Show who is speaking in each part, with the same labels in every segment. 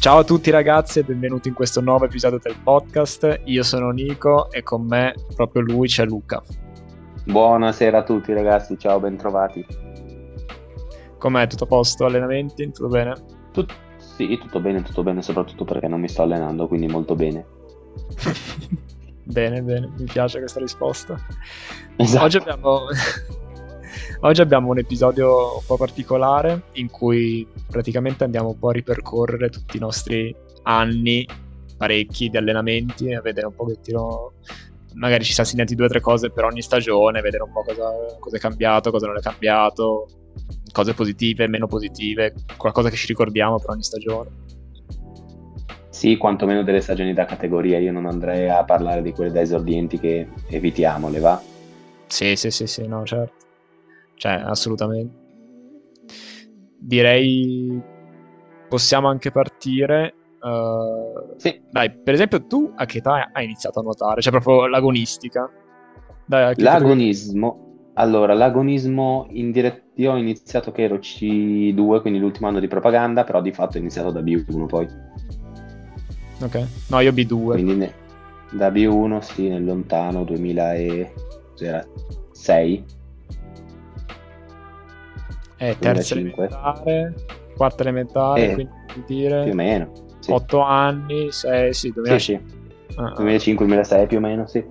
Speaker 1: Ciao a tutti ragazzi e benvenuti in questo nuovo episodio del podcast. Io sono Nico e con me proprio lui c'è Luca.
Speaker 2: Buonasera a tutti ragazzi, ciao, bentrovati.
Speaker 1: Com'è? Tutto a posto? Allenamenti? Tutto bene?
Speaker 2: Tut- sì, tutto bene, tutto bene, soprattutto perché non mi sto allenando, quindi molto bene.
Speaker 1: bene, bene, mi piace questa risposta.
Speaker 2: Esatto.
Speaker 1: Oggi abbiamo... Oggi abbiamo un episodio un po' particolare in cui praticamente andiamo un po' a ripercorrere tutti i nostri anni, parecchi di allenamenti e a vedere un pochettino magari ci siamo segnati due o tre cose per ogni stagione, vedere un po' cosa, cosa, è cambiato, cosa non è cambiato, cose positive, meno positive, qualcosa che ci ricordiamo per ogni stagione.
Speaker 2: Sì, quantomeno delle stagioni da categoria, io non andrei a parlare di quelle da esordienti che evitiamo, le va?
Speaker 1: Sì, sì, sì, sì, no, certo. Cioè, assolutamente. Direi possiamo anche partire. Uh,
Speaker 2: sì.
Speaker 1: Dai, per esempio, tu a che età hai iniziato a nuotare? Cioè, proprio l'agonistica?
Speaker 2: Dai, L'agonismo. Allora, l'agonismo in diretto. Io ho iniziato che ero C2, quindi l'ultimo anno di propaganda, però di fatto ho iniziato da B1 poi.
Speaker 1: Ok. No, io B2.
Speaker 2: Quindi ne... da B1, sì, nel lontano 2006.
Speaker 1: Eh, terza 2005. elementare, quarta elementare,
Speaker 2: eh,
Speaker 1: quindi dire...
Speaker 2: Più o meno. Sì.
Speaker 1: 8 anni, 6, sì, 2000...
Speaker 2: sì, sì. Uh, 2005-2006 più o meno, sì.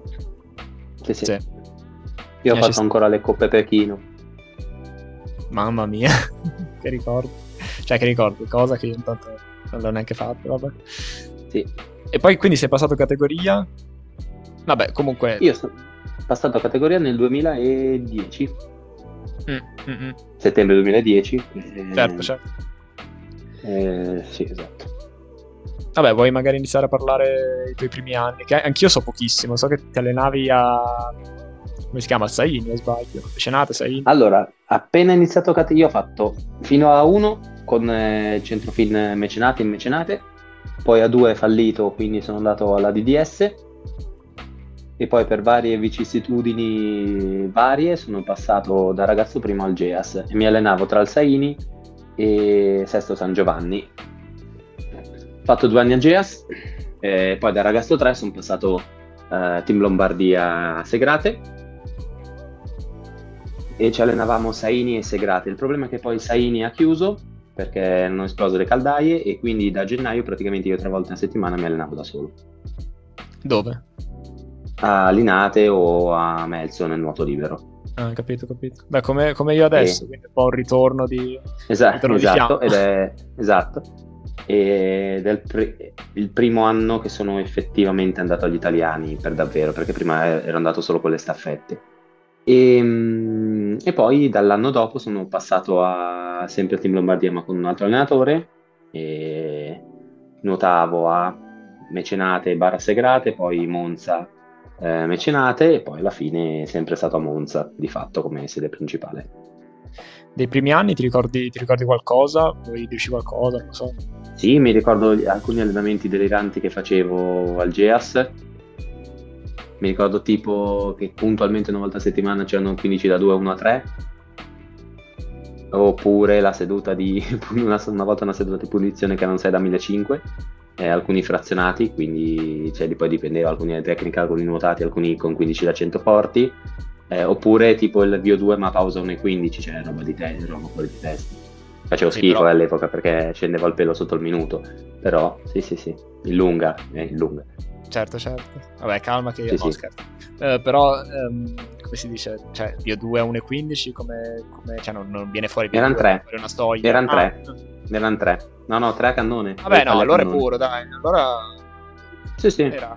Speaker 2: Sì, sì. Io ho fatto st- ancora le coppe Pechino.
Speaker 1: Mamma mia, che ricordo. Cioè, che ricordo, cosa che io intanto non l'ho neanche fatto, vabbè.
Speaker 2: Sì.
Speaker 1: E poi quindi sei passato categoria? Vabbè, comunque...
Speaker 2: Io sono passato categoria nel 2010.
Speaker 1: Mm, mm, mm.
Speaker 2: Settembre 2010.
Speaker 1: Certo, certo.
Speaker 2: Eh, sì, esatto.
Speaker 1: Vabbè, vuoi magari iniziare a parlare dei tuoi primi anni? Che anch'io so pochissimo, so che ti allenavi a... come si chiama? A Saini, sbaglio? Cenate, Saini?
Speaker 2: Allora, appena iniziato a io ho fatto fino a 1 con eh, Centrofin Mecenate in Mecenate, poi a 2 fallito, quindi sono andato alla DDS e poi per varie vicissitudini varie sono passato da ragazzo primo al GEAS e mi allenavo tra il Saini e Sesto San Giovanni. Ho fatto due anni al GEAS, e poi da ragazzo 3 sono passato uh, Team Lombardia a Segrate e ci allenavamo Saini e Segrate. Il problema è che poi Saini ha chiuso perché hanno esploso le caldaie e quindi da gennaio praticamente io tre volte a settimana mi allenavo da solo.
Speaker 1: Dove?
Speaker 2: A Linate o a Melzo nel nuoto libero.
Speaker 1: Ah, capito, capito. Beh, come, come io adesso, e... quindi un po' un ritorno di...
Speaker 2: Esatto,
Speaker 1: ritorno
Speaker 2: esatto, di ed è, esatto. Ed è il, pr- il, primo anno che sono effettivamente andato agli italiani per davvero, perché prima ero andato solo con le staffette. E, ehm, e poi dall'anno dopo sono passato a sempre a Team Lombardia ma con un altro allenatore e nuotavo a Mecenate, Barra Segrate, poi Monza eh, mecenate e poi alla fine è sempre stato a Monza di fatto come sede principale.
Speaker 1: Dei primi anni ti ricordi, ti ricordi qualcosa? Vuoi dirci qualcosa? Non so.
Speaker 2: Sì, mi ricordo alcuni allenamenti deliranti che facevo al GEAS. Mi ricordo tipo che puntualmente una volta a settimana c'erano 15 da 2 1 a 3 oppure la seduta di una, una volta una seduta di punizione che erano 6 da 1500 eh, alcuni frazionati, quindi cioè, poi dipendeva, alcuni a tecnica, alcuni nuotati, alcuni con 15 da 100 porti, eh, oppure tipo il VO2 ma pausa 1,15, cioè roba di te, roba fuori di testa. Facevo schifo però... all'epoca perché scendeva il pelo sotto il minuto, però sì sì sì, in lunga, eh, in lunga.
Speaker 1: Certo, certo. Vabbè, calma che io sì, no, sì. Uh, però, um, come si dice, cioè, VO2 a 1,15 come, come, cioè, non, non viene fuori
Speaker 2: Erano tre.
Speaker 1: Una storia.
Speaker 2: Erano tre. Ah. Erano tre. No, no, tre a cannone.
Speaker 1: Vabbè, no, allora cannone. è puro, dai. Allora...
Speaker 2: Sì, sì.
Speaker 1: Era...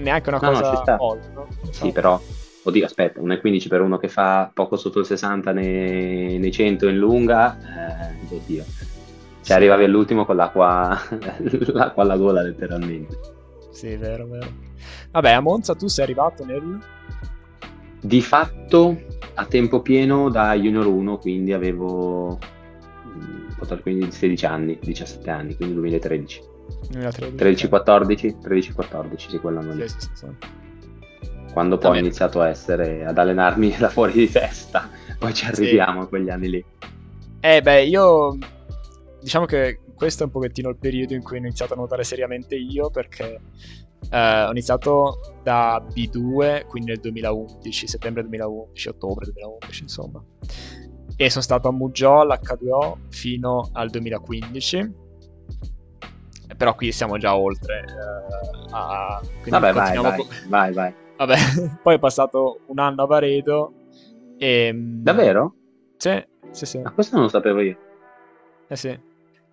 Speaker 1: Neanche una no, cosa no, ci sta. Folle, no?
Speaker 2: Sì, però... Oddio, aspetta, 1,15 per uno che fa poco sotto il 60 nei, nei 100 in lunga, eh, oddio. Cioè, sì. arrivavi all'ultimo con l'acqua, l'acqua alla gola, letteralmente.
Speaker 1: Sì, vero, vero. Vabbè, a Monza tu sei arrivato nel...
Speaker 2: Di fatto a tempo pieno da Junior 1, quindi avevo quindi 16 anni, 17 anni, quindi 2013. 2013. 13-14, 13-14, sì, quell'anno lì. Sì, sì, sì. Quando poi ho iniziato a essere, ad allenarmi da fuori di testa, poi ci arriviamo a quegli anni lì.
Speaker 1: Eh beh, io diciamo che questo è un pochettino il periodo in cui ho iniziato a nuotare seriamente io perché eh, ho iniziato da B2, quindi nel 2011, settembre 2011, ottobre 2011, insomma. E sono stato a Mugello all'H2O fino al 2015 però qui siamo già oltre. Uh, a...
Speaker 2: Vabbè, vai, vai, po- vai, vai.
Speaker 1: Vabbè, poi è passato un anno a Varedo e...
Speaker 2: Ehm, Davvero?
Speaker 1: Sì, sì, sì.
Speaker 2: Ma questo non lo sapevo io.
Speaker 1: Eh sì.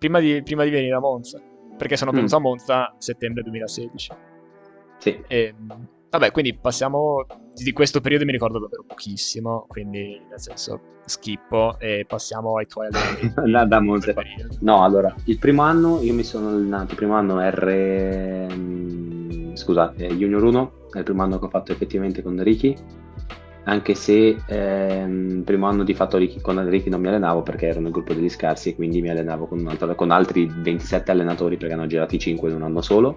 Speaker 1: Prima di, prima di venire a Monza. Perché sono venuto mm. a Monza settembre 2016.
Speaker 2: Sì.
Speaker 1: E, vabbè, quindi passiamo... Di questo periodo mi ricordo davvero pochissimo, quindi nel senso schippo e passiamo ai tuoi
Speaker 2: allenamenti. da Monza. No, allora, il primo anno io mi sono allenato, il primo anno R... Mm, scusate, Junior 1, è il primo anno che ho fatto effettivamente con Ricky anche se ehm, primo anno di fatto con Ricky non mi allenavo perché ero nel gruppo degli scarsi e quindi mi allenavo con, altro, con altri 27 allenatori perché hanno girati 5 in un anno solo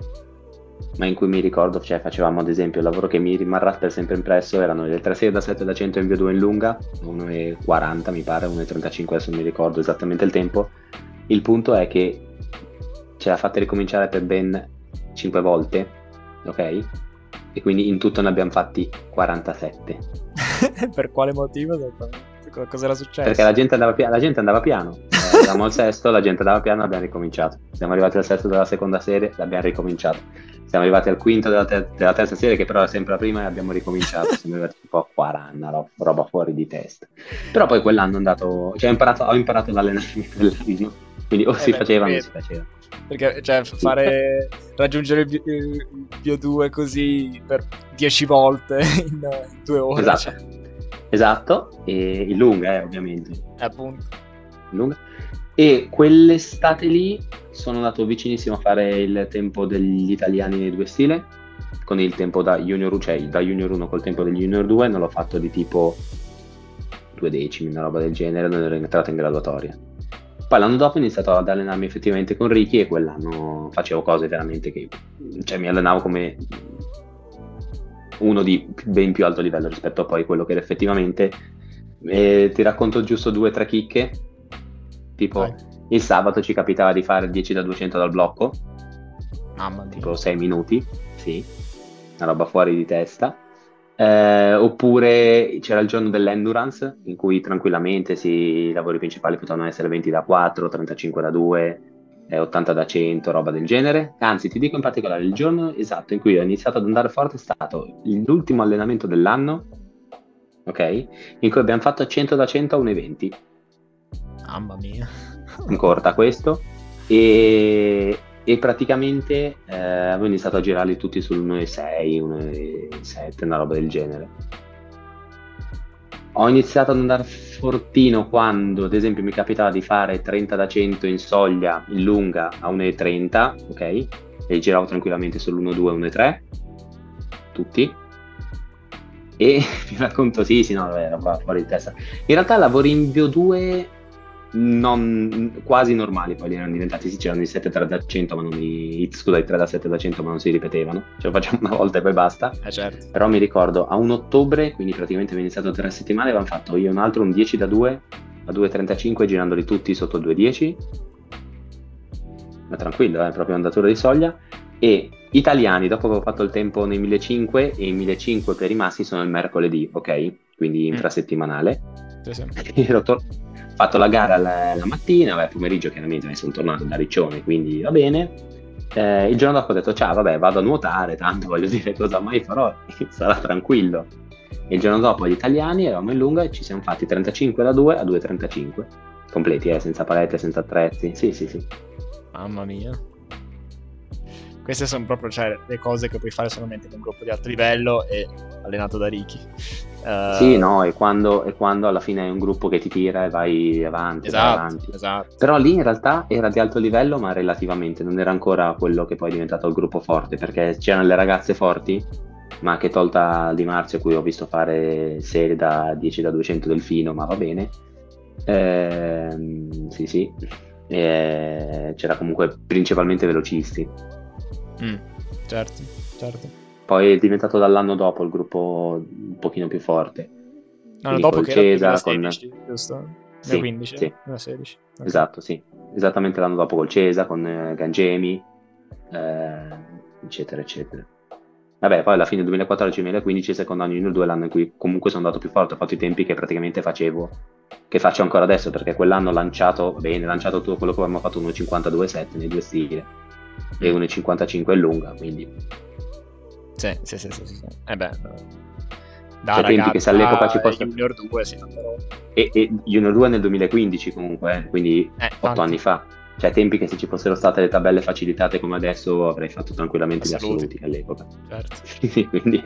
Speaker 2: ma in cui mi ricordo, cioè facevamo ad esempio il lavoro che mi rimarrà per sempre impresso erano le 3 serie da 7 da 100 in via 2 in lunga 1,40 mi pare, 1,35 adesso non mi ricordo esattamente il tempo il punto è che ce l'ha fatta ricominciare per ben 5 volte ok? E quindi in tutto ne abbiamo fatti 47.
Speaker 1: per quale motivo Cosa era successo?
Speaker 2: Perché la gente andava, pia- la gente andava piano. Eh, eravamo al sesto, la gente andava piano, abbiamo ricominciato. Siamo arrivati al sesto della seconda serie, l'abbiamo ricominciato. Siamo arrivati al quinto della, ter- della terza serie, che però era sempre la prima, e abbiamo ricominciato. Siamo arrivati un po' a 40, roba, roba fuori di testa. Però poi quell'anno è andato. Cioè, ho imparato, ho imparato ad allenarmi quell'anno. Quindi o eh si beh, faceva o non si faceva.
Speaker 1: Perché cioè, fare raggiungere il, il Bio 2 così per 10 volte in, in due ore.
Speaker 2: Esatto.
Speaker 1: Cioè.
Speaker 2: Esatto, e in lunga, eh, ovviamente.
Speaker 1: Appunto.
Speaker 2: In lunga. E quell'estate lì sono andato vicinissimo a fare il tempo degli italiani nei due stile, con il tempo da Junior, cioè da Junior 1 col tempo degli Junior 2, non l'ho fatto di tipo due decimi, una roba del genere, non ero entrato in graduatoria. Poi l'anno dopo ho iniziato ad allenarmi effettivamente con Ricky e quell'anno facevo cose veramente che... cioè mi allenavo come uno di ben più alto livello rispetto a poi quello che era effettivamente. E ti racconto giusto due o tre chicche. Tipo, Vai. il sabato ci capitava di fare 10 da 200 dal blocco.
Speaker 1: Mamma mia.
Speaker 2: Tipo 6 minuti, sì. Una roba fuori di testa. Eh, oppure c'era il giorno dell'endurance in cui tranquillamente sì, i lavori principali potevano essere 20 da 4, 35 da 2, eh, 80 da 100, roba del genere. Anzi, ti dico in particolare, il giorno esatto in cui ho iniziato ad andare forte è stato l'ultimo allenamento dell'anno, ok? In cui abbiamo fatto 100 da 100 a 1,20.
Speaker 1: Mamma mia.
Speaker 2: In corta questo. E, e praticamente eh, avevo iniziato a girarli tutti sul 1,6, 1,7, una roba del genere. Ho iniziato ad andare fortino quando, ad esempio, mi capitava di fare 30 da 100 in soglia, in lunga, a 1,30, ok? E giravo tranquillamente sull'1,2, 1,3, tutti. E vi racconto, sì, sì, no, era fuori di testa. In realtà lavori in Bio 2 non, quasi normali poi li erano diventati sì c'erano i 7 3 da 100 ma non i scusa i 3 da 7 da 100 ma non si ripetevano ce lo facciamo una volta e poi basta
Speaker 1: eh certo.
Speaker 2: però mi ricordo a un ottobre quindi praticamente abbiamo iniziato tre settimane avevamo fatto io e un altro un 10 da 2 a 2,35 girandoli tutti sotto 2,10 ma tranquillo eh, proprio andatura di soglia e italiani dopo che ho fatto il tempo nei 1500 e i 1500 per i maschi sono il mercoledì ok quindi mm. infrasettimanale
Speaker 1: sì, sì.
Speaker 2: ero, to- fatto la gara la, la mattina, beh, pomeriggio chiaramente mi sono tornato da Riccione, quindi va bene. Eh, il giorno dopo ho detto ciao, vabbè, vado a nuotare, tanto voglio dire cosa mai farò, sarà tranquillo. E il giorno dopo gli italiani eravamo in lunga e ci siamo fatti 35 da 2 a 2,35. Completi, eh, senza palette, senza attrezzi. Sì, sì, sì.
Speaker 1: Mamma mia. Queste sono proprio cioè, le cose che puoi fare solamente con un gruppo di alto livello e allenato da Ricky.
Speaker 2: Uh, sì, no, è quando, è quando, alla fine è un gruppo che ti tira e vai avanti.
Speaker 1: Esatto,
Speaker 2: vai avanti.
Speaker 1: esatto.
Speaker 2: Però lì in realtà era di alto livello, ma relativamente, non era ancora quello che poi è diventato il gruppo forte, perché c'erano le ragazze forti, ma che tolta Di Marzio, cui ho visto fare serie da 10 da 200 delfino, ma va bene. Ehm, sì, sì. E c'era comunque principalmente velocisti.
Speaker 1: Mm, certo, certo.
Speaker 2: Poi è diventato dall'anno dopo il gruppo un pochino più forte.
Speaker 1: L'anno dopo che Cesar, era 2016, con... giusto?
Speaker 2: Sì,
Speaker 1: 2015?
Speaker 2: sì.
Speaker 1: 2016. ok.
Speaker 2: Esatto, sì. Esattamente l'anno dopo col Cesa, con eh, Gangemi, eh, eccetera, eccetera. Vabbè, poi alla fine 2014-2015, secondo anno 2 è l'anno in cui comunque sono andato più forte, ho fatto i tempi che praticamente facevo, che faccio ancora adesso, perché quell'anno ho lanciato, bene, lanciato tutto quello che avevamo fatto 1,52,7 nei due stili e 1,55 è lunga, quindi
Speaker 1: Sì, sì, sì, sì, sì. Eh beh, da
Speaker 2: Cioè, tempi che se all'epoca ci fosse-
Speaker 1: Junior 2, sì.
Speaker 2: E, e Junior 2 nel 2015 comunque, eh, quindi
Speaker 1: Eh,
Speaker 2: 8
Speaker 1: infatti.
Speaker 2: anni fa. Cioè tempi che se ci fossero state le tabelle facilitate come adesso avrei fatto tranquillamente gli
Speaker 1: Assoluti.
Speaker 2: all'epoca.
Speaker 1: Certo.
Speaker 2: quindi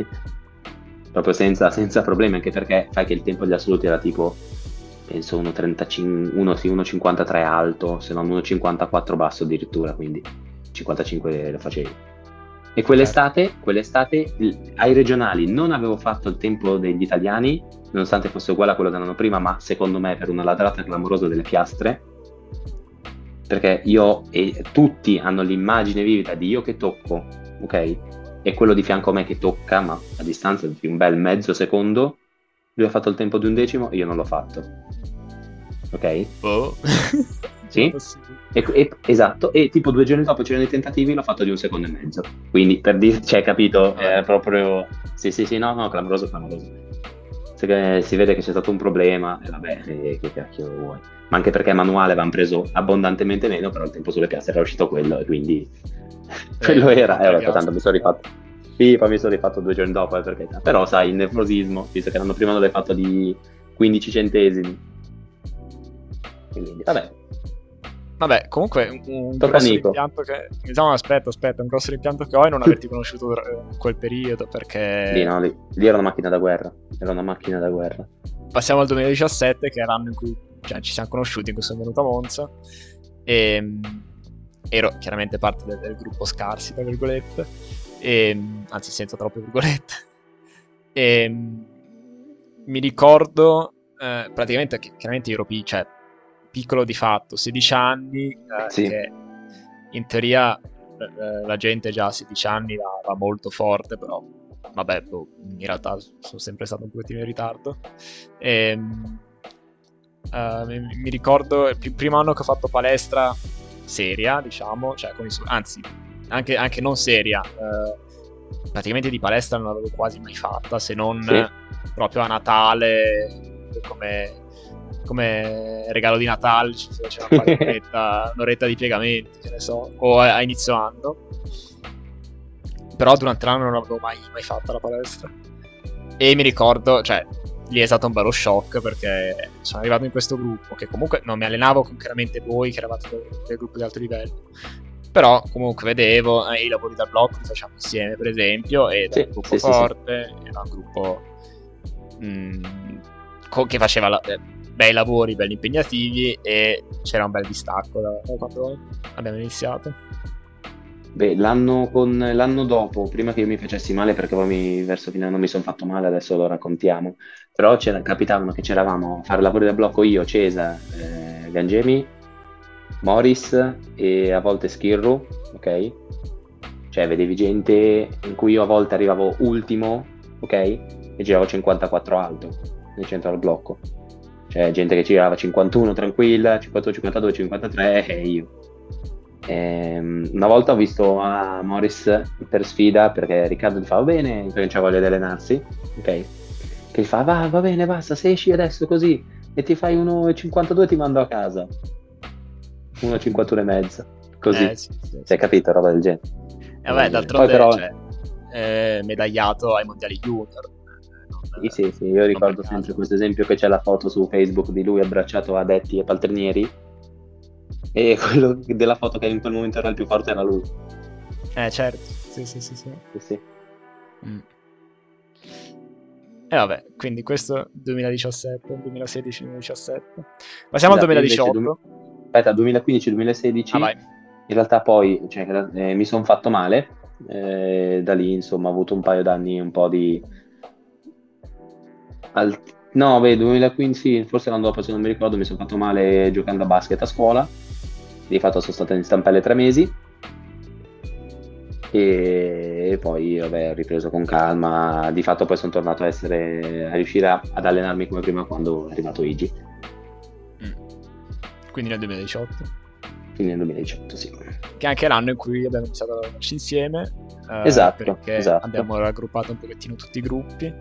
Speaker 2: proprio senza, senza problemi, anche perché fai che il tempo degli assoluti era tipo, penso 1,35, uno, sì, 1,53 alto, se non 1,54 basso addirittura, quindi 55 lo facevi. E quell'estate, quell'estate il- ai regionali non avevo fatto il tempo degli italiani, nonostante fosse uguale a quello dell'anno prima, ma secondo me per una ladrata clamorosa delle piastre, perché io e tutti hanno l'immagine vivida di io che tocco, ok? E quello di fianco a me che tocca, ma a distanza di un bel mezzo secondo, lui ha fatto il tempo di un decimo, io non l'ho fatto. Ok?
Speaker 1: Boh.
Speaker 2: Sì? E, e- esatto, e tipo due giorni dopo c'erano i tentativi, l'ho fatto di un secondo e mezzo. Quindi per dire, cioè, capito? È proprio. Sì, sì, sì, no, no, clamoroso, clamoroso. Se che- si vede che c'è stato un problema, e vabbè, e che cacchio vuoi. Ma anche perché manuale avevano preso abbondantemente meno, però il tempo sulle piastre era uscito quello, e quindi quello era. E poi tanto mi sono rifatto. Sì, poi mi sono rifatto due giorni dopo, eh, per carità. Però sai, il nervosismo, visto che l'anno prima non l'hai fatto di 15 centesimi. Quindi, vabbè,
Speaker 1: Vabbè, comunque un, un grosso
Speaker 2: Nico.
Speaker 1: rimpianto che... Diciamo, aspetta, aspetta, un grosso rimpianto che ho è non averti conosciuto eh, in quel periodo perché...
Speaker 2: lì, no, lì, lì era una macchina da guerra. Era una macchina da guerra.
Speaker 1: passiamo al 2017 che è l'anno in cui cioè, ci siamo conosciuti in cui sono venuto a Monza e mm, ero chiaramente parte del, del gruppo scarsi tra virgolette e, mm, anzi senza troppe virgolette e mm, mi ricordo eh, praticamente che chiaramente ero pi- cioè, piccolo di fatto 16 anni eh,
Speaker 2: Sì.
Speaker 1: che in teoria eh, la gente già a 16 anni va, va molto forte però vabbè, boh, in realtà sono sempre stato un pochettino in ritardo. Ehm, eh, mi, mi ricordo il primo anno che ho fatto palestra seria, diciamo, cioè con i su- anzi, anche, anche non seria. eh, praticamente di palestra non l'avevo quasi mai fatta, se non
Speaker 2: Sì.
Speaker 1: proprio a Natale, come, come regalo di Natale ci si faceva fare un'oretta, un'oretta di piegamenti, che ne so, o a, a inizio anno. Però durante l'anno non l'avevo mai, mai fatta la palestra. E mi ricordo, cioè, lì è stato un bello shock perché sono arrivato in questo gruppo che comunque non mi allenavo con chiaramente voi che eravate del, del gruppo di alto livello. Però comunque vedevo eh, i lavori dal blocco li facciamo insieme, per esempio, ed
Speaker 2: Sì,
Speaker 1: un gruppo
Speaker 2: sì, sì, sì.
Speaker 1: forte, era un gruppo mm, co- che faceva la- eh, bei lavori, belli impegnativi e c'era un bel distacco da, quando abbiamo iniziato.
Speaker 2: Beh, l'anno, con, l'anno dopo, prima che io mi facessi male, perché poi mi- verso fine anno mi sono fatto male, adesso lo raccontiamo, però capitavano che c'eravamo a fare lavori da blocco io, Cesa, eh, Gangemi, Morris e a volte Skirru, ok? Cioè vedevi gente in cui io a volte arrivavo ultimo, ok? E giravo 54 alto nel centro del blocco. Cioè gente che girava 51 tranquilla, 51, 52, 53 e io. Ehm, una volta ho visto a Morris per sfida perché Riccardo gli fa va bene, perché c'ha voglia di allenarsi, ok? Che gli fa va, va bene, basta, se esci adesso così e ti fai 1,52 ti mando a casa. 1,51 e mezza, così.
Speaker 1: Eh, sì, sì, sì.
Speaker 2: Hai capito, roba del genere.
Speaker 1: E vabbè, d'altronde
Speaker 2: Poi però-
Speaker 1: cioè, eh, medagliato ai mondiali junior.
Speaker 2: Sì, sì, sì, io ricordo sempre questo esempio che c'è la foto su Facebook di lui abbracciato a Detti e Paltrinieri e quello della foto che in quel momento era il più forte era lui.
Speaker 1: Eh, certo. Sì, sì, sì, sì.
Speaker 2: Sì, sì.
Speaker 1: Mm. E vabbè, quindi questo 2017, 2016-2017. Passiamo al
Speaker 2: Esatto, invece
Speaker 1: 2018.
Speaker 2: Aspetta, 2015-2016
Speaker 1: Ah,
Speaker 2: in realtà poi cioè, eh, mi sono fatto male, eh, da lì insomma ho avuto un paio d'anni un po' di... Al... No, beh, 2015, sì, forse l'anno dopo se non mi ricordo, mi sono fatto male giocando a basket a scuola, di fatto sono stato in stampelle tre mesi e poi vabbè, ho ripreso con calma, di fatto poi sono tornato a, essere, a riuscire a- ad allenarmi come prima quando è arrivato Igi.
Speaker 1: Mm. Quindi nel 2018.
Speaker 2: Quindi nel 2018, sì.
Speaker 1: Che è anche l'anno in cui abbiamo iniziato a lavorarci insieme. eh,
Speaker 2: Esatto,
Speaker 1: Perché
Speaker 2: esatto.
Speaker 1: abbiamo raggruppato un pochettino tutti i gruppi.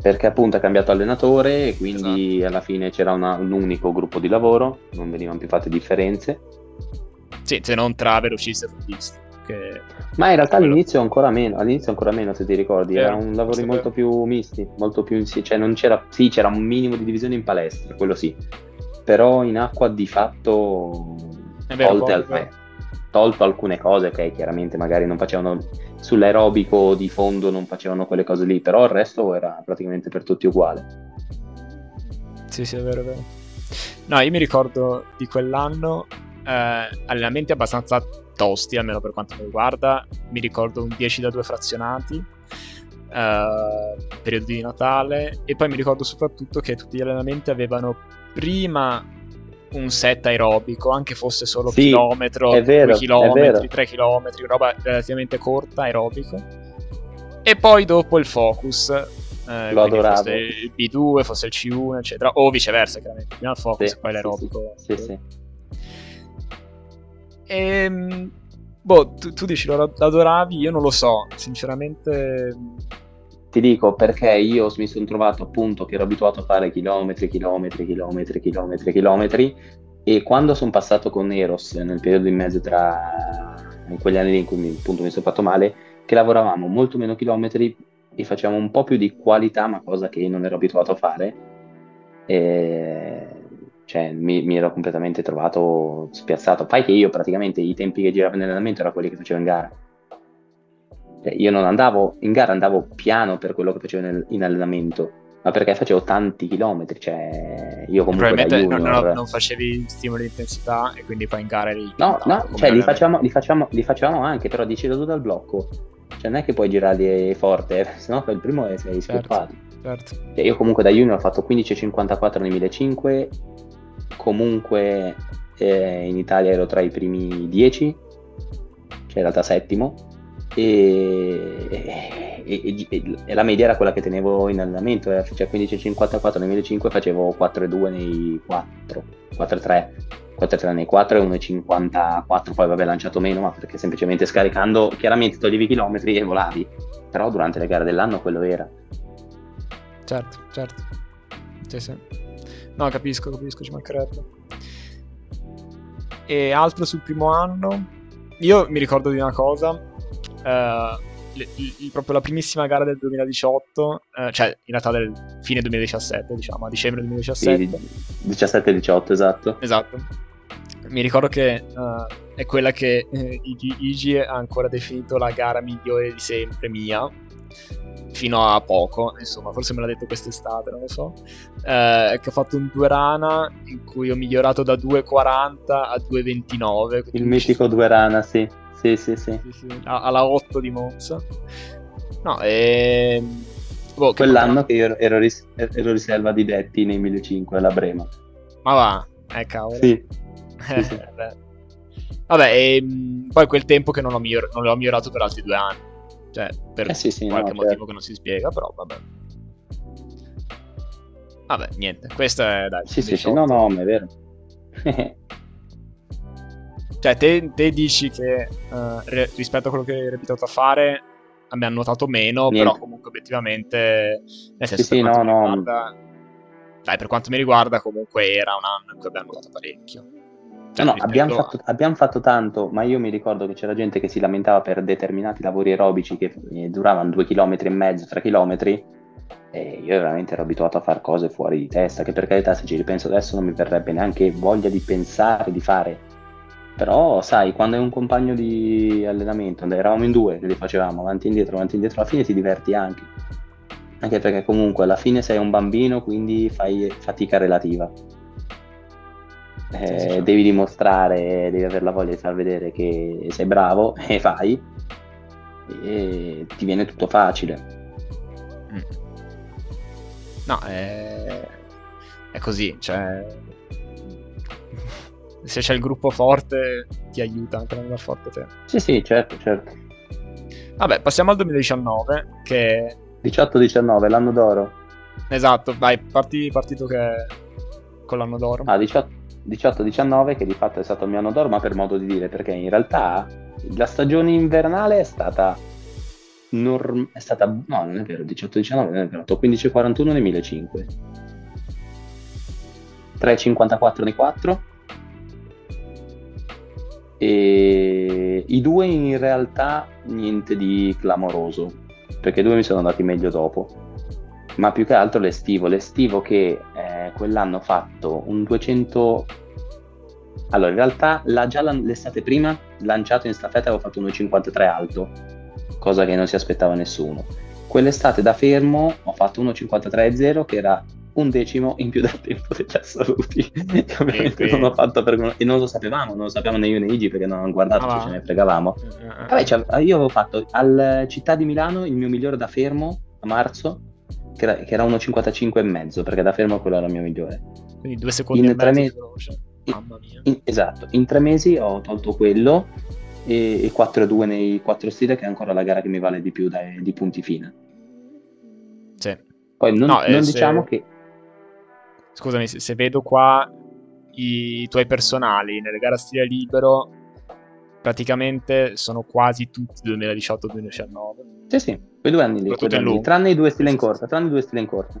Speaker 2: Perché appunto ha cambiato allenatore e quindi
Speaker 1: Esatto.
Speaker 2: alla fine c'era una- un unico gruppo di lavoro, non venivano più fatte differenze.
Speaker 1: Sì, se non tra velocisti e futisti. Che...
Speaker 2: Ma in realtà all'inizio ancora meno, all'inizio ancora meno se ti ricordi,
Speaker 1: Vero,
Speaker 2: era un lavori molto più misti, molto più insieme, cioè non c'era, sì c'era un minimo di divisione in palestra, quello sì, però in acqua di fatto
Speaker 1: vero,
Speaker 2: tolte, al- eh, tolto alcune cose, ok, chiaramente magari non facevano sull'aerobico di fondo non facevano quelle cose lì, però il resto era praticamente per tutti uguale.
Speaker 1: Sì, sì, è vero, è vero. No, io mi ricordo di quell'anno eh, allenamenti abbastanza tosti, almeno per quanto mi riguarda. Mi ricordo un 10 da 2 frazionati, eh, periodo di Natale, e poi mi ricordo soprattutto che tutti gli allenamenti avevano prima un set aerobico, anche fosse solo
Speaker 2: Sì,
Speaker 1: chilometro,
Speaker 2: vero,
Speaker 1: 2
Speaker 2: è
Speaker 1: chilometri,
Speaker 2: vero.
Speaker 1: 3 chilometri, roba relativamente corta, aerobico. E poi dopo il focus, eh,
Speaker 2: Lo adoravo.
Speaker 1: fosse il B2, fosse il C1, eccetera, o viceversa, chiaramente, prima il focus
Speaker 2: Sì,
Speaker 1: e poi
Speaker 2: sì,
Speaker 1: l'aerobico.
Speaker 2: Sì, sì.
Speaker 1: Ehm, boh, tu, tu dici lo adoravi, io non lo so, sinceramente.
Speaker 2: Ti dico perché io mi sono trovato appunto che ero abituato a fare chilometri, chilometri, chilometri, chilometri, chilometri e quando sono passato con Eros nel periodo in mezzo tra in quegli anni in cui mi, appunto mi sono fatto male, che lavoravamo molto meno chilometri e facevamo un po' più di qualità, ma cosa che non ero abituato a fare. E, cioè, mi, mi ero completamente trovato spiazzato. Fai che io praticamente i tempi che giravo in allenamento erano quelli che facevo in gara. Cioè, io non andavo in gara, andavo piano per quello che facevo nel- in allenamento, ma perché facevo tanti chilometri. Cioè, io comunque
Speaker 1: probabilmente non,
Speaker 2: junior.
Speaker 1: non- non facevi stimoli di intensità e quindi poi in gara eri.
Speaker 2: No, no, cioè li facciamo, li, facciamo, li facciamo anche, però decido tu dal blocco. Cioè, non è che puoi girarli forte, eh, sennò poi il primo è sei
Speaker 1: Certo.
Speaker 2: scoppato.
Speaker 1: Certo.
Speaker 2: Cioè, io comunque da junior ho fatto 15,54 nel 1005, comunque eh, in Italia ero tra i primi 10, cioè in realtà settimo, e, e- e- e- la media era quella che tenevo in allenamento, eh, cioè 15,54 nel 1005 facevo 4,2 nei 4, 4,3. 4,3 nei 4 e 1,54 poi vabbè lanciato meno ma perché semplicemente scaricando chiaramente toglievi chilometri e volavi però durante le gare dell'anno quello era
Speaker 1: Certo, certo. Sì, sì. No, capisco, capisco, ci mancherebbe. E altro sul primo anno? Io mi ricordo di una cosa. Eh, le- il- proprio la primissima gara del 2018, eh, cioè in realtà del fine 2017, diciamo, a dicembre 2017.
Speaker 2: 17-18 esatto
Speaker 1: Esatto. Mi ricordo che eh, è quella che eh, Iggy ha ancora definito la gara migliore di sempre mia. Fino a poco, insomma, forse me l'ha detto quest'estate, non lo so. Eh, che ho fatto un due rana in cui ho migliorato da 2,40 a 2,29. quindi
Speaker 2: il mitico due rana sì sì sì sì
Speaker 1: sì, sì, alla 8 di Monza. No, e... boh, che
Speaker 2: quell'anno che io ero, ero ris- ero riserva di Detti nei 1500 alla Brema
Speaker 1: Ma va, eh cavolo.
Speaker 2: sì sì.
Speaker 1: beh. Vabbè, e mh, poi quel tempo che non, ho miglior- non l'ho migliorato per altri due anni. Cioè, per
Speaker 2: Eh sì, sì,
Speaker 1: qualche
Speaker 2: no,
Speaker 1: motivo
Speaker 2: certo.
Speaker 1: che non si spiega, però vabbè. Vabbè, niente, questo è dai.
Speaker 2: sì sì sì
Speaker 1: 18.
Speaker 2: no no ma è vero
Speaker 1: Cioè, te, te dici che eh, re- rispetto a quello che eri abituato a fare, abbiamo notato meno,
Speaker 2: Niente.
Speaker 1: però comunque obiettivamente, nel senso,
Speaker 2: Sì, sì, no, no.
Speaker 1: riguarda, dai, per quanto mi riguarda, comunque era un anno in cui abbiamo notato parecchio. Cioè,
Speaker 2: no, abbiamo fatto, abbiamo fatto tanto, ma io mi ricordo che c'era gente che si lamentava per determinati lavori aerobici che eh, duravano due chilometri e mezzo, tre chilometri, e io veramente ero abituato a fare cose fuori di testa, che per carità se ci ripenso adesso non mi verrebbe neanche voglia di pensare, di fare. Però, sai, quando hai un compagno di allenamento, eravamo in due, li facevamo avanti e indietro, avanti e indietro, alla fine ti diverti anche. Anche perché comunque alla fine sei un bambino, quindi fai fatica relativa. Eh,
Speaker 1: Sì, sì, certo.
Speaker 2: devi dimostrare, devi avere la voglia di far vedere che sei bravo e fai, e ti viene tutto facile.
Speaker 1: Mm. No, è... è così, cioè... Se c'è il gruppo forte ti aiuta anche a andare forte te.
Speaker 2: Sì, sì, certo, certo.
Speaker 1: Vabbè, passiamo al 2019, che...
Speaker 2: 18-19, l'anno d'oro.
Speaker 1: Esatto, vai, parti, parti tu che... con l'anno d'oro.
Speaker 2: Ah, 18, 18-19 che di fatto è stato il mio anno d'oro, ma per modo di dire, perché in realtà la stagione invernale è stata norm- è stata no, non è vero, 18-19 non è vero, 15-41 nei 1005. 3-54 nei 4 e i due in realtà niente di clamoroso perché i due mi sono andati meglio dopo. Ma più che altro l'estivo l'estivo che eh, quell'anno ho fatto un 200 allora in realtà la, già l'estate prima lanciato in staffetta avevo fatto un 1,53 alto cosa che non si aspettava nessuno. Quell'estate da fermo ho fatto 1,53,0 che era un decimo in più del tempo degli assoluti. ovviamente non ho fatto per... E non lo sapevamo, non lo sapevamo né io né Igi perché non avevamo guardato, ah, ce ne fregavamo. Uh, Vabbè, cioè, io avevo fatto al Città di Milano il mio migliore da fermo a marzo, che era, che era 1,55 e mezzo, perché da fermo quello era il mio migliore.
Speaker 1: Quindi due secondi in e tre mesi. Mamma mia.
Speaker 2: In, esatto, in tre mesi ho tolto quello e, e 4-2 nei 4 stile, che è ancora la gara che mi vale di più dai, di punti fine.
Speaker 1: Sì.
Speaker 2: Poi non, no, non diciamo se... che
Speaker 1: scusami, se, se vedo qua i, i tuoi personali nelle gare a stile libero, praticamente sono quasi tutti 2018-2019.
Speaker 2: Sì, sì, quei due anni lì, quei due anni, tranne i due stile in corsa, tranne i due stile in corsa.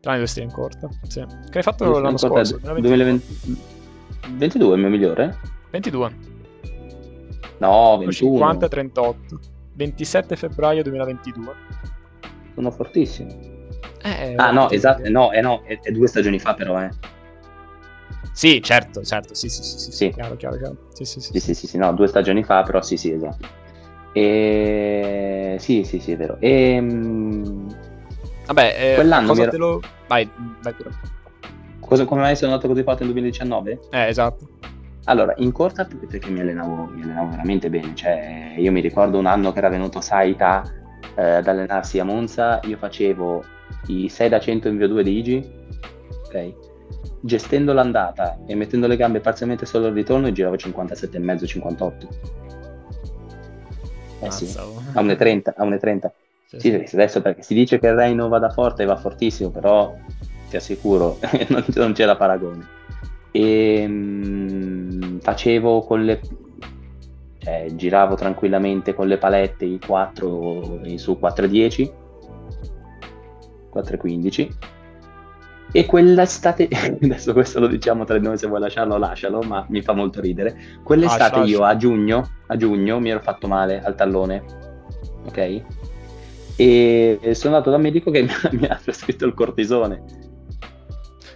Speaker 1: Tranne i due stile in corsa, sì. Che hai fatto l'anno scorso?
Speaker 2: 2020... 22 è il mio migliore?
Speaker 1: 22.
Speaker 2: No, 21.
Speaker 1: 50-38. 27 febbraio 2022.
Speaker 2: Sono fortissimo. Eh, ah no, esatto, no, eh, no è, è, due stagioni fa però, eh.
Speaker 1: Sì, certo, certo, sì, sì, sì, sì, sì. Chiaro, chiaro, chiaro. Sì, sì,
Speaker 2: sì, sì, sì, sì, no, due stagioni fa, però sì, sì, esatto. E... Sì, sì, sì, è vero. E... Ehm,
Speaker 1: Vabbè, eh, quell'anno cosa ero... te lo... Vai, vai pure.
Speaker 2: Cosa, come mai sono andato così forte nel 2019?
Speaker 1: Eh, esatto.
Speaker 2: Allora, in corsa perché mi allenavo, mi allenavo veramente bene, cioè io mi ricordo un anno che era venuto Saita eh, ad allenarsi a Monza, io facevo i 6 da 100 in VO2 di Igi, ok? Gestendo l'andata e mettendo le gambe parzialmente solo al ritorno, giravo 57,5, 58. Eh sì, a 1,30, a 1,30. Sì, sì, sì. adesso perché si dice che il Reino vada forte e va fortissimo, però ti assicuro, non, non c'era paragone. E mh, facevo con le cioè, giravo tranquillamente con le palette i 4 su 4,10 4.15 e quell'estate, adesso questo lo diciamo tra noi se vuoi lasciarlo lascialo, ma mi fa molto ridere, quell'estate ah, io a giugno, a giugno mi ero fatto male al tallone, ok? E sono andato dal medico che mi ha prescritto il cortisone.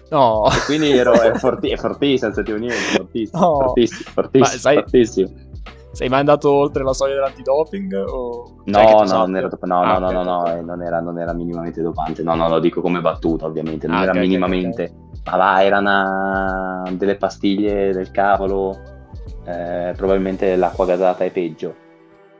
Speaker 1: No.
Speaker 2: E quindi ero, è, forti, è fortissimo, senza niente, fortissimo, no. fortissimo, fortissimo, sai, fortissimo.
Speaker 1: Sei mai andato oltre la soglia dell'antidoping? O...
Speaker 2: No, no, non era, no, ah, no, okay, no, no, okay. no, non, era, non era minimamente dopante. No, no, lo dico come battuta, ovviamente. Non ah, era okay, minimamente. Ma va, erano delle pastiglie del cavolo. Eh, probabilmente l'acqua gasata è peggio.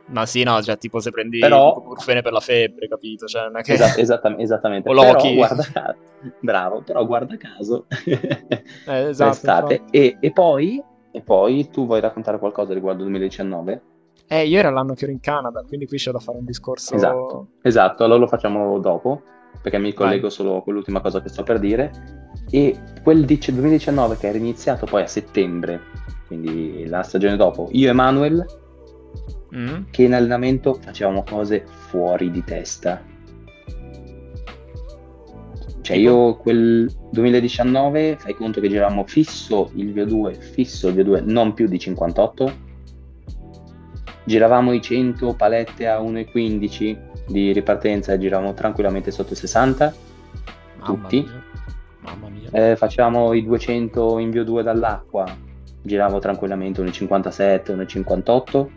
Speaker 1: Ma sì, no, cioè tipo se prendi Però... burfene per la febbre, capito? Cioè, non è che...
Speaker 2: Esat- esattamente, esattamente. O Loki. Guarda caso, bravo, però guarda caso. eh, esatto. E, e poi e poi tu vuoi raccontare qualcosa riguardo il 2019?
Speaker 1: Eh, io era l'anno che ero in Canada, quindi qui c'è da fare un discorso.
Speaker 2: Esatto, esatto. allora lo facciamo dopo, perché mi collego Vai. solo con l'ultima cosa che sto per dire. E quel 2019 che era iniziato poi a settembre, quindi la stagione dopo, io e Manuel, mm. che in allenamento facevamo cose fuori di testa cioè io quel 2019 fai conto che giravamo fisso il VO2, fisso il VO2 non più di 58, giravamo i 100 palette a 1,15 di ripartenza e giravamo tranquillamente sotto 60, Mamma tutti. Mia. Mamma mia. Eh, facciamo i 200 in VO2 dall'acqua, giravo tranquillamente 1,57, 1,58.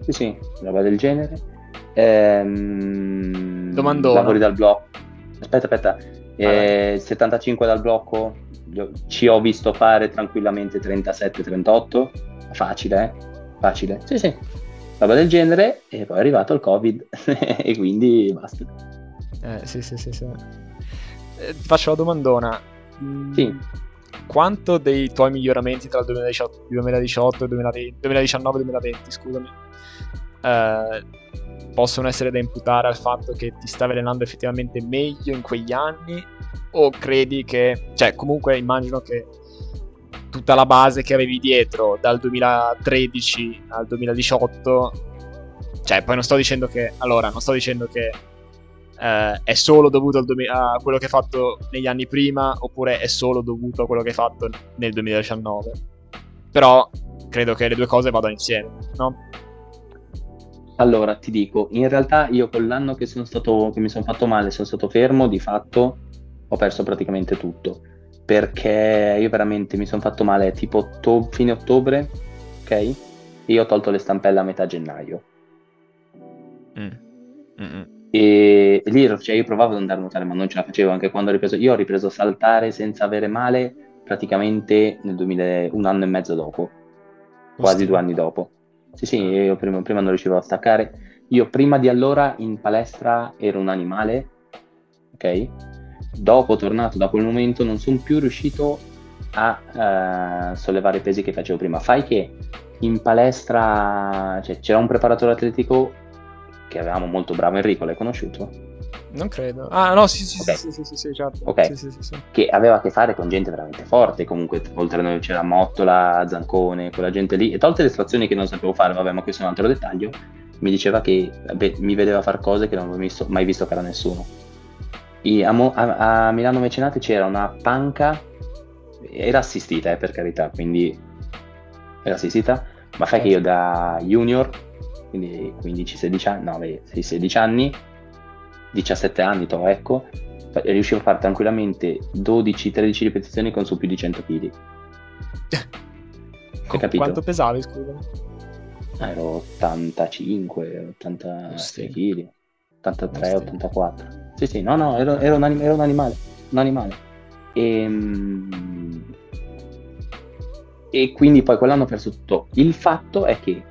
Speaker 2: Sì, sì, roba del genere. Ehm,
Speaker 1: Domandona.
Speaker 2: Lavori dal blocco aspetta, aspetta, eh, 75 dal blocco, ci ho visto fare tranquillamente 37-38, facile, eh? Facile, sì sì, roba del genere, e poi è arrivato il Covid e quindi basta.
Speaker 1: Eh, sì, sì, sì, sì. Eh, faccio la domandona.
Speaker 2: Mm, sì.
Speaker 1: Quanto dei tuoi miglioramenti tra il 2018, 2018 e 2020, 2019-2020, scusami, eh, possono essere da imputare al fatto che ti stavi allenando effettivamente meglio in quegli anni o credi che, cioè comunque immagino che tutta la base che avevi dietro dal 2013 al 2018, cioè poi non sto dicendo che, allora, non sto dicendo che eh, è solo dovuto a quello che hai fatto negli anni prima oppure è solo dovuto a quello che hai fatto nel 2019. Però credo che le due cose vadano insieme, no?
Speaker 2: Allora, ti dico, in realtà io quell'anno che, sono stato, che mi sono fatto male, sono stato fermo, di fatto ho perso praticamente tutto. Perché io veramente mi sono fatto male tipo otto- fine ottobre, ok? E io ho tolto le stampelle a metà gennaio. Mm. E, e lì cioè, io provavo ad andare a nuotare, ma non ce la facevo anche quando ho ripreso. Io ho ripreso a saltare senza avere male praticamente nel 2000, un anno e mezzo dopo, quasi due anni dopo. Sì, sì, io prima, prima non riuscivo a staccare. Io prima di allora in palestra ero un animale, ok? Dopo, tornato da quel momento, non sono più riuscito a uh, sollevare i pesi che facevo prima. Fai che in palestra cioè, c'era un preparatore atletico che avevamo molto bravo, Enrico, l'hai conosciuto?
Speaker 1: Non credo. Ah, no, sì, sì, okay. sì, sì, sì, sì, certo.
Speaker 2: Ok,
Speaker 1: sì, sì,
Speaker 2: che aveva a che fare con gente veramente forte, comunque, oltre a noi c'era Mottola, Zancone, quella gente lì, e tolte le estrazioni che non sapevo fare, vabbè, ma questo è un altro dettaglio, mi diceva che beh, mi vedeva fare cose che non avevo visto, mai visto che era nessuno. E a, Mo- a, a, Milano Mecenate c'era una panca, era assistita, eh, per carità, quindi era assistita, ma fai che io da junior, quindi 15-16 anni, no, 16 anni, 17 anni, to, ecco, riuscivo a fare tranquillamente 12-13 ripetizioni con su più di 100 kg.
Speaker 1: Hai capito? Quanto pesavi, scusa?
Speaker 2: Ah, ero 85, 86 kg, 83, 84. Sì, sì, no, no, ero, ero, un, anim- ero un, animale, un animale. E, ehm, e quindi poi quell'anno ho perso tutto. Il fatto è che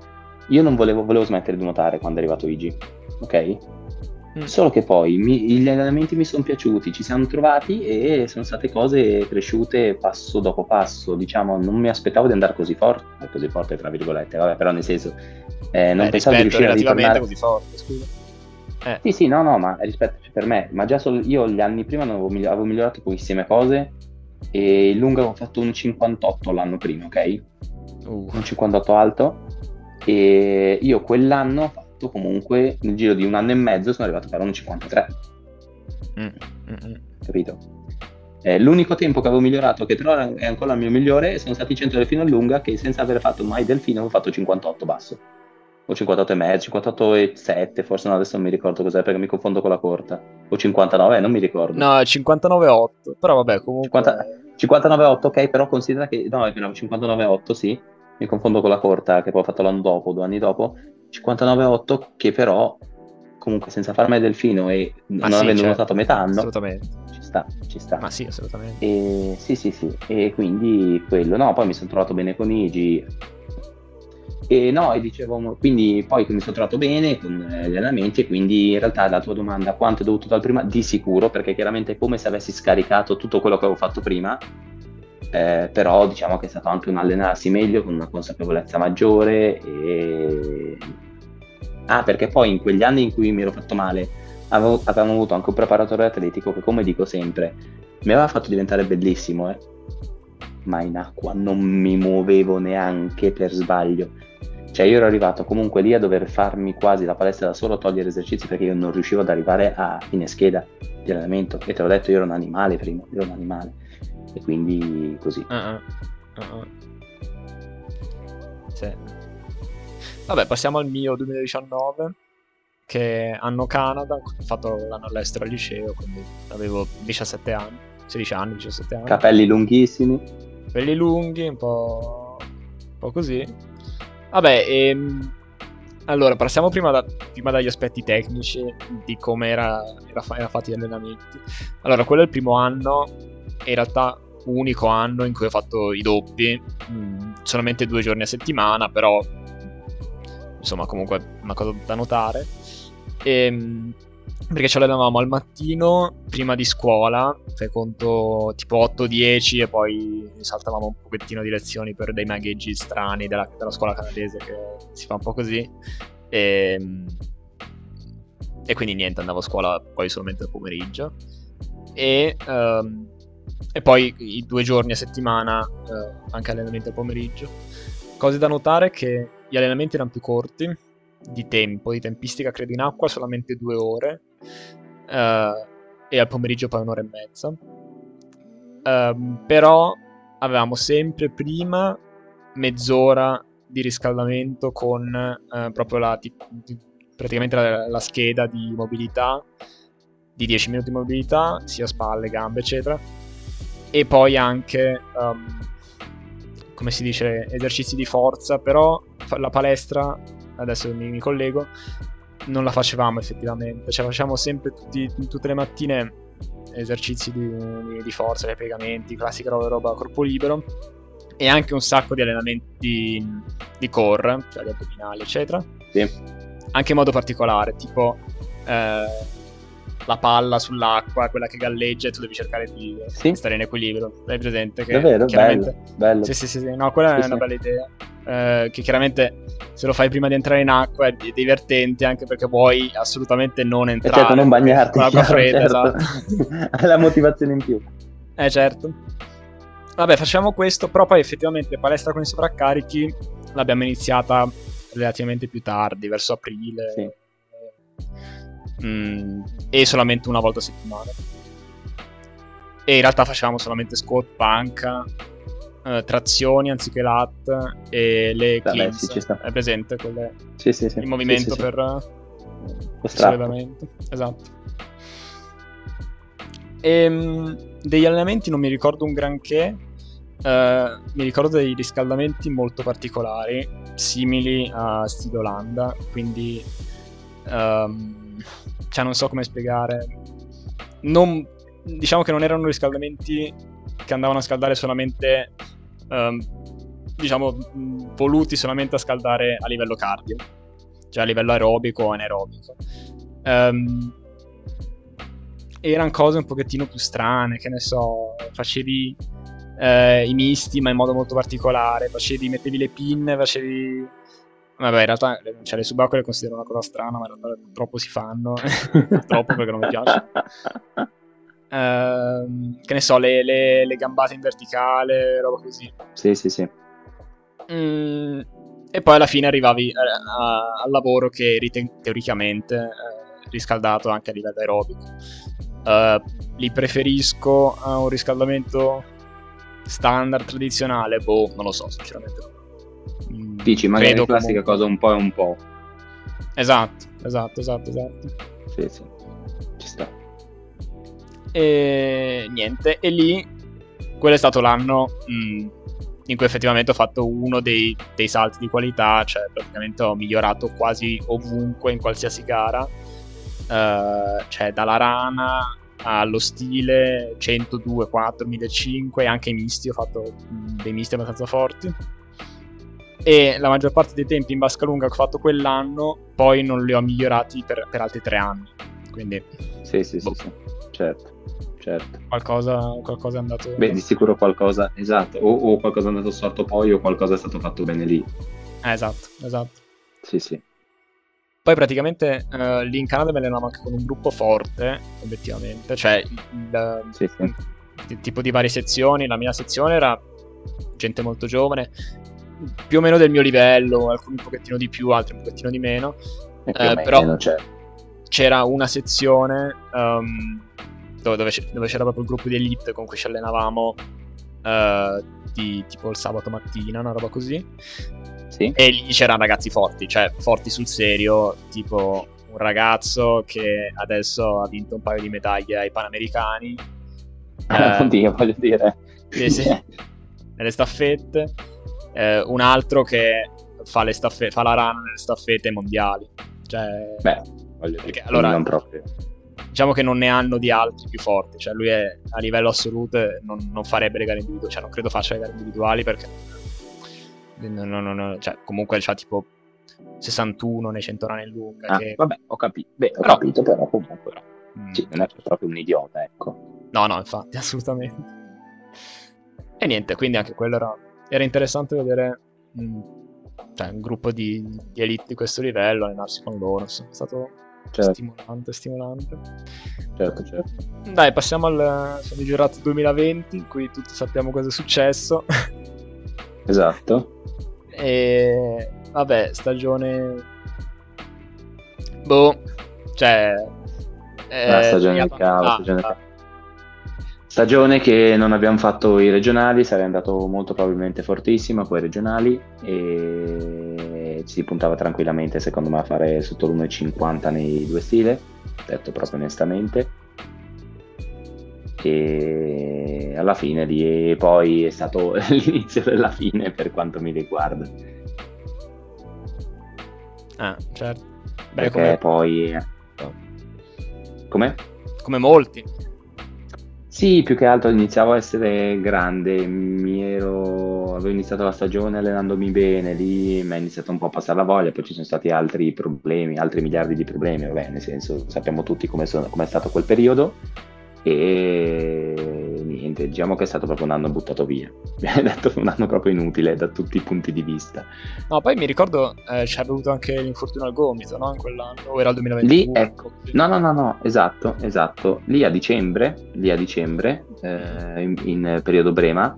Speaker 2: io non volevo, volevo smettere di nuotare quando è arrivato Igi, ok? Mm. Solo che poi mi, gli allenamenti mi sono piaciuti, ci siamo trovati e sono state cose cresciute passo dopo passo. Diciamo, non mi aspettavo di andare così forte, così forte tra virgolette, vabbè, però nel senso, eh, non Beh, pensavo di riuscire a ritornare
Speaker 1: così forte, scusa.
Speaker 2: Eh. Sì, sì, no, no, ma rispetto per me, ma già solo io gli anni prima avevo, miglio- avevo migliorato pochissime cose e il lungo avevo fatto un 58 l'anno prima, ok? Uh. Un 58 alto e io quell'anno fatto comunque nel giro di un anno e mezzo sono arrivato a fare un 53. Mm, mm, mm. Capito? Eh, l'unico tempo che avevo migliorato, che però è ancora il mio migliore, sono stati i 100 del fino a lunga, che senza aver fatto mai del fino avevo fatto 58 basso. O 58 e mezzo, 58 e 7, forse no, adesso non mi ricordo cos'è perché mi confondo con la corta. O 59, non mi ricordo.
Speaker 1: No, 59 8, però vabbè, comunque... 50,
Speaker 2: 59 8, ok, però considera che... No, è 59 8, sì. Mi confondo con la corta che poi ho fatto l'anno dopo, due anni dopo. 59,8 che però comunque senza farmi del fino e Ma non sì, avendo certo, notato metà anno
Speaker 1: assolutamente.
Speaker 2: ci sta, ci sta.
Speaker 1: Ma sì assolutamente.
Speaker 2: E, sì sì sì. E quindi quello. No poi mi sono trovato bene con Igi. E no e dicevo quindi poi mi sono trovato bene con gli allenamenti e quindi in realtà la tua domanda quanto è dovuto dal prima? Di sicuro perché chiaramente è come se avessi scaricato tutto quello che avevo fatto prima eh, però diciamo che è stato anche un allenarsi meglio con una consapevolezza maggiore e... ah perché poi in quegli anni in cui mi ero fatto male avevo, avevamo avuto anche un preparatore atletico che come dico sempre mi aveva fatto diventare bellissimo eh? ma in acqua non mi muovevo neanche per sbaglio. Cioè io ero arrivato comunque lì a dover farmi quasi la palestra da solo, togliere esercizi perché io non riuscivo ad arrivare a fine scheda di allenamento. E te l'ho detto io ero un animale prima, ero un animale e quindi così. Uh-uh. Uh-uh.
Speaker 1: Sì. Vabbè, passiamo al mio 2019, che è anno Canada, ho fatto l'anno all'estero al liceo, quindi avevo 17 anni, 16 anni, 17 anni.
Speaker 2: Capelli lunghissimi.
Speaker 1: Capelli lunghi, un po', un po così. Vabbè, ehm, allora, passiamo prima, da, prima, dagli aspetti tecnici di come era, era, era fatti gli allenamenti. Allora, quello è il primo anno, in realtà unico anno in cui ho fatto i doppi, mh, mm, solamente due giorni a settimana, però insomma comunque una cosa da notare. E, ehm, perché ci allenavamo al mattino prima di scuola, fai conto tipo 8-10 e poi saltavamo un pochettino di lezioni per dei magheggi strani della, della scuola canadese che si fa un po' così. E, ehm, e quindi niente, andavo a scuola poi solamente al pomeriggio. E um, e poi i due giorni a settimana eh, anche allenamenti al pomeriggio. Cose da notare che gli allenamenti erano più corti di tempo, di tempistica credo in acqua solamente due ore eh, e al pomeriggio poi un'ora e mezza. Um, però avevamo sempre prima mezz'ora di riscaldamento con eh, proprio la, praticamente la, la, scheda di mobilità di 10 minuti di mobilità sia spalle, gambe eccetera e poi anche um, come si dice esercizi di forza però la palestra adesso mi, mi collego non la facevamo effettivamente cioè facciamo sempre tutti, tutte le mattine esercizi di, di forza, dei piegamenti, classica roba, roba a corpo libero e anche un sacco di allenamenti di core, cioè gli addominali, eccetera.
Speaker 2: Sì.
Speaker 1: Anche in modo particolare, tipo eh, la palla sull'acqua, quella che galleggia e tu devi cercare di sì. stare in equilibrio. Hai presente? Che
Speaker 2: Davvero, bello, bello.
Speaker 1: Sì, sì, sì, no, quella sì, è una bella idea. Eh, che chiaramente se lo fai prima di entrare in acqua è divertente anche perché vuoi assolutamente non
Speaker 2: eh,
Speaker 1: entrare.
Speaker 2: certo, non bagnarti.
Speaker 1: Con l'acqua fredda,
Speaker 2: certo. esatto. È la motivazione in più.
Speaker 1: Eh, certo. Vabbè, facciamo questo, però poi effettivamente palestra con i sovraccarichi l'abbiamo iniziata relativamente più tardi, verso aprile.
Speaker 2: Sì.
Speaker 1: Mm, e solamente una volta a settimana. E in realtà facevamo solamente squat, panca, eh, trazioni anziché lat e le
Speaker 2: Vabbè,
Speaker 1: cleans.
Speaker 2: Sì,
Speaker 1: È presente quelle,
Speaker 2: sì, sì, sì.
Speaker 1: il movimento per
Speaker 2: il
Speaker 1: sollevamento. Esatto. E, ehm, degli allenamenti non mi ricordo un granché. Uh, mi ricordo dei riscaldamenti molto particolari, simili a stile Olanda, quindi um, cioè non so come spiegare. Non, diciamo che non erano riscaldamenti che andavano a scaldare solamente, um, diciamo, voluti solamente a scaldare a livello cardio, cioè a livello aerobico o anaerobico. Um, erano cose un pochettino più strane, che ne so, facevi eh, i misti ma in modo molto particolare, facevi, mettevi le pinne, facevi Vabbè, in realtà cioè, le subacquee le considero una cosa strana, ma in realtà troppo si fanno. troppo perché non mi piace. Uh, che ne so, le, le, le, gambate in verticale, roba così.
Speaker 2: Sì, sì, sì.
Speaker 1: Mm, e poi alla fine arrivavi a, eh, a, al lavoro che eri te- teoricamente eh, riscaldato anche a livello aerobico. Uh, li preferisco a un riscaldamento standard tradizionale? Boh, non lo so, sinceramente.
Speaker 2: Dici, magari la classica comunque. cosa un po' e un po'.
Speaker 1: Esatto, esatto, esatto, esatto.
Speaker 2: Sì, sì, ci sta.
Speaker 1: E niente, e lì, quello è stato l'anno mh, mm, in cui effettivamente ho fatto uno dei, dei, salti di qualità, cioè praticamente ho migliorato quasi ovunque in qualsiasi gara, uh, cioè dalla rana allo stile 102, 4, 1005 e anche i misti, ho fatto mm, dei misti abbastanza forti e la maggior parte dei tempi in vasca lunga che ho fatto quell'anno poi non li ho migliorati per, per altri tre anni. Quindi
Speaker 2: sì sì boh. sì, sì certo certo.
Speaker 1: Qualcosa, qualcosa, è andato
Speaker 2: beh di sicuro qualcosa esatto o, o, qualcosa è andato sotto poi o qualcosa è stato fatto bene lì.
Speaker 1: Eh, esatto esatto.
Speaker 2: Sì sì.
Speaker 1: Poi praticamente uh, lì in Canada me ne andiamo anche con un gruppo forte obiettivamente. Cioè il,
Speaker 2: sì, sì.
Speaker 1: il tipo di varie sezioni la mia sezione era gente molto giovane più o meno del mio livello, alcuni un pochettino di più, altri un pochettino di meno.
Speaker 2: Eh, però meno, cioè.
Speaker 1: c'era una sezione um, dove, dove, c'era proprio il gruppo di elite con cui ci allenavamo uh, di, tipo il sabato mattina, una roba così.
Speaker 2: Sì.
Speaker 1: E lì c'erano ragazzi forti, cioè forti sul serio, tipo un ragazzo che adesso ha vinto un paio di medaglie ai Panamericani.
Speaker 2: Ah, uh, oddio, voglio dire.
Speaker 1: Sì, sì. Nelle staffette eh, un altro che fa, le staffe- fa la run nelle staffette mondiali. Cioè,
Speaker 2: Beh, voglio
Speaker 1: perché, dire, allora,
Speaker 2: non proprio.
Speaker 1: Diciamo che non ne hanno di altri più forti, cioè lui è a livello assoluto non, non farebbe le gare individuali, cioè non credo faccia le gare individuali perché non, non, non, cioè, comunque c'ha tipo 61 nei 100 run in lunga.
Speaker 2: Ah,
Speaker 1: che...
Speaker 2: Vabbè, ho, capi- Beh, ho però, capito, però comunque però. Mm. Sì, non è proprio un idiota, ecco.
Speaker 1: No, no, infatti, assolutamente. E niente, quindi anche quello era era interessante vedere mh, cioè, un gruppo di, di, elite di questo livello, allenarsi con loro. È stato certo. stimolante, stimolante.
Speaker 2: Certo, certo.
Speaker 1: Dai, passiamo al famigerato 2020, in cui tutti sappiamo cosa è successo.
Speaker 2: Esatto.
Speaker 1: E vabbè, stagione... Boh, cioè...
Speaker 2: La stagione del caos, stagione. Stagione che non abbiamo fatto i regionali, sarei andato molto probabilmente fortissimo poi regionali e ci si puntava tranquillamente secondo me a fare sotto l'1,50 nei due stile, detto proprio onestamente. E alla fine lì poi è stato l'inizio della fine per quanto mi riguarda.
Speaker 1: Ah, certo.
Speaker 2: Beh, Perché come... poi... Come?
Speaker 1: Come molti.
Speaker 2: Sì, più che altro iniziavo a essere grande, ero... avevo iniziato la stagione allenandomi bene, lì mi è iniziato un po' a passare la voglia, poi ci sono stati altri problemi, altri miliardi di problemi, vabbè, nel senso sappiamo tutti come è stato quel periodo e niente, diciamo che è stato proprio un anno buttato via, mi hai detto un anno proprio inutile da tutti i punti di vista.
Speaker 1: No, poi mi ricordo eh, c'è avuto anche l'infortunio al gomito, no? In quell'anno, o era il 2021?
Speaker 2: Lì, ecco, no, no, no, no, esatto, esatto, lì a dicembre, lì a dicembre, eh, in, in periodo Brema,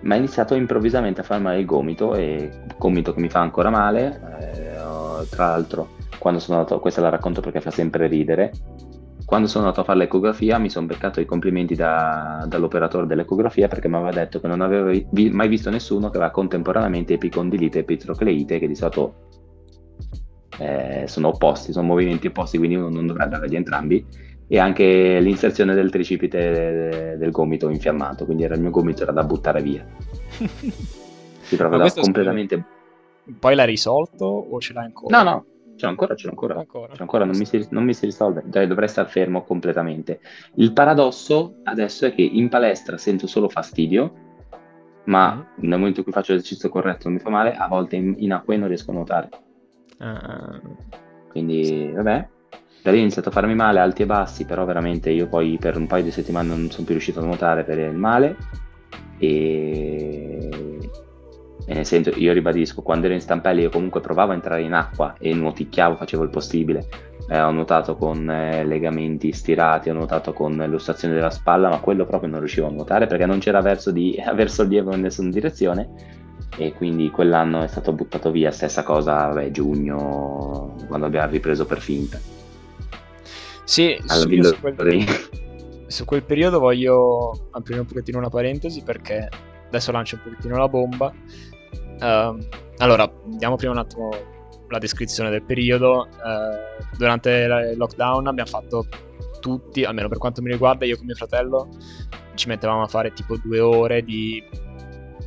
Speaker 2: mi ha iniziato improvvisamente a fare male il gomito e gomito che mi fa ancora male, eh, tra l'altro quando sono andato, questa la racconto perché fa sempre ridere, quando sono andato a fare l'ecografia mi sono beccato i complimenti da, dall'operatore dell'ecografia perché mi aveva detto che non aveva vi, mai visto nessuno che aveva contemporaneamente epicondilite e epitrocleite che di solito eh, sono opposti, sono movimenti opposti quindi uno non dovrebbe avere entrambi. E anche l'inserzione del tricipite del gomito infiammato quindi era il mio gomito era da buttare via. Si da completamente
Speaker 1: poi l'hai risolto o ce l'hai ancora?
Speaker 2: no no C'è ancora, c'è ancora. ancora. C'è ancora non, mi si, non mi si risolve. Dai, dovrei stare fermo completamente. Il paradosso adesso è che in palestra sento solo fastidio, ma mm. nel momento in cui faccio l'esercizio corretto non mi fa male, a volte in, in acqua non riesco a nuotare. Uh. Quindi, sì. vabbè. Da lì ho iniziato a farmi male, alti e bassi, però veramente io poi per un paio di settimane non sono più riuscito a nuotare per il male. E nel senso, io ribadisco, quando ero in stampelli io comunque provavo a entrare in acqua e nuoticchiavo, facevo il possibile. Eh, ho nuotato con eh, legamenti stirati, ho nuotato con l'ossazione della spalla, ma quello proprio non riuscivo a nuotare perché non c'era verso di aver sollievo in nessuna direzione e quindi quell'anno è stato buttato via, stessa cosa, vabbè, giugno, quando abbiamo ripreso per finta.
Speaker 1: Sì, su, su, quel, su quel periodo voglio aprire un pochettino una parentesi perché adesso lancio un pochettino la bomba Uh, allora, diamo prima un attimo la descrizione del periodo. Uh, durante il lockdown abbiamo fatto tutti, almeno per quanto mi riguarda, io con mio fratello ci mettevamo a fare tipo due ore di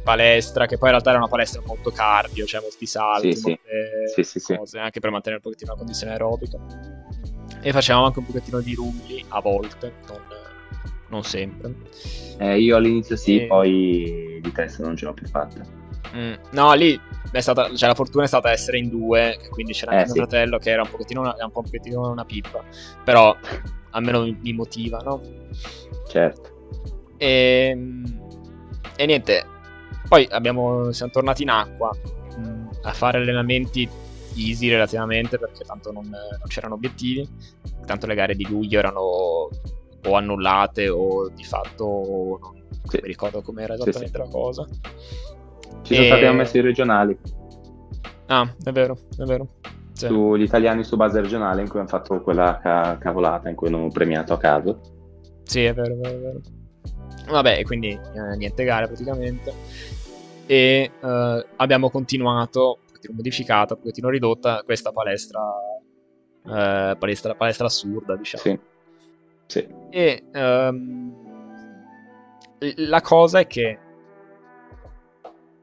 Speaker 1: palestra, che poi in realtà era una palestra molto cardio, cioè molti salti, sì, molte sì. Sì, cose, anche per mantenere un pochettino la condizione aerobica. E facevamo anche un pochettino di rulli a volte, non, non sempre.
Speaker 2: Eh, io all'inizio sì, e... poi di testa non ce l'ho più fatta.
Speaker 1: Mm, no, lì stata, cioè, la fortuna è stata essere in due, quindi c'era anche eh, mio sì. fratello che era un pochettino una, un pochettino una pippa, però almeno mi, mi motiva, no?
Speaker 2: Certo.
Speaker 1: E, ehm, e niente, poi abbiamo, siamo tornati in acqua mh, mm, a fare allenamenti easy relativamente perché tanto non, non, c'erano obiettivi, tanto le gare di luglio erano o annullate o di fatto non, sì. mi ricordo com'era esattamente sì, sì. la cosa.
Speaker 2: Ci sono e... stati ammessi i regionali.
Speaker 1: Ah, è vero, è vero.
Speaker 2: Sì. Sugli italiani su base regionale in cui hanno fatto quella ca- cavolata in cui hanno premiato a caso.
Speaker 1: Sì, è vero, è vero, è vero. Vabbè, quindi eh, niente gare praticamente. E eh, abbiamo continuato, un pochettino modificata, un pochettino ridotta, questa palestra, eh, palestra, palestra assurda, diciamo.
Speaker 2: Sì. sì.
Speaker 1: E um, la cosa è che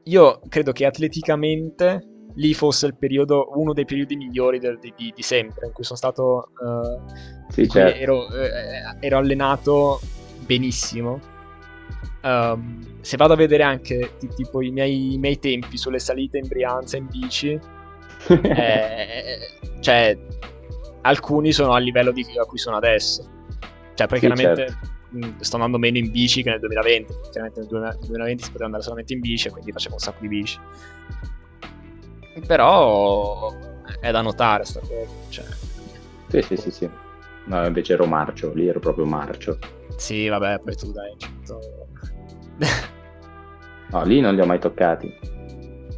Speaker 1: io credo che atleticamente lì fosse il periodo, uno dei periodi migliori del, di, di, sempre, in cui sono stato... Uh,
Speaker 2: sì, certo.
Speaker 1: ero, eh, ero, allenato benissimo. Um, se vado a vedere anche tipo i miei, i miei, tempi sulle salite in Brianza in bici, eh, cioè alcuni sono a livello di a cui sono adesso. Cioè, perché sì. Certo sto andando meno in bici che nel 2020. Chiaramente nel 2020 si poteva andare solamente in bici e quindi facevo un sacco di bici. Però è da notare sta cosa. Cioè,
Speaker 2: Sì, sì, sì, sì. No, invece ero marcio, lì ero proprio marcio.
Speaker 1: Sì, vabbè, poi tu dai, certo...
Speaker 2: no, lì non li ho mai toccati.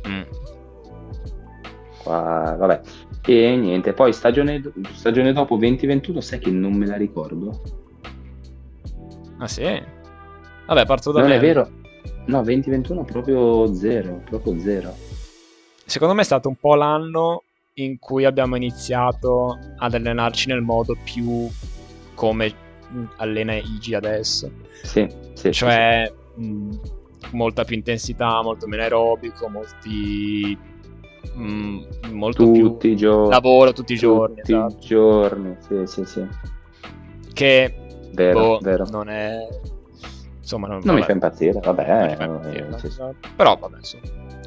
Speaker 1: Mm.
Speaker 2: Qua, vabbè. E niente, poi stagione, stagione dopo 2021, sai che non me la ricordo.
Speaker 1: Ah sì? Vabbè, parto da
Speaker 2: Non
Speaker 1: me.
Speaker 2: è vero? No, 2021 proprio zero, proprio zero.
Speaker 1: Secondo me è stato un po' l'anno in cui abbiamo iniziato ad allenarci nel modo più come allena Igi adesso.
Speaker 2: Sì, sì.
Speaker 1: Cioè, mh, molta più intensità, molto meno aerobico, molti... mh, molto
Speaker 2: tutti
Speaker 1: più
Speaker 2: i giorni.
Speaker 1: lavoro tutti i giorni.
Speaker 2: Tutti
Speaker 1: esatto.
Speaker 2: i giorni, sì, sì, sì.
Speaker 1: Che
Speaker 2: Vero,
Speaker 1: boh,
Speaker 2: vero.
Speaker 1: non è... Insomma, non,
Speaker 2: Non mi fa impazzire, vabbè.
Speaker 1: Mi fa
Speaker 2: eh,
Speaker 1: impazzire, no,
Speaker 2: sì, sì.
Speaker 1: Però vabbè, insomma.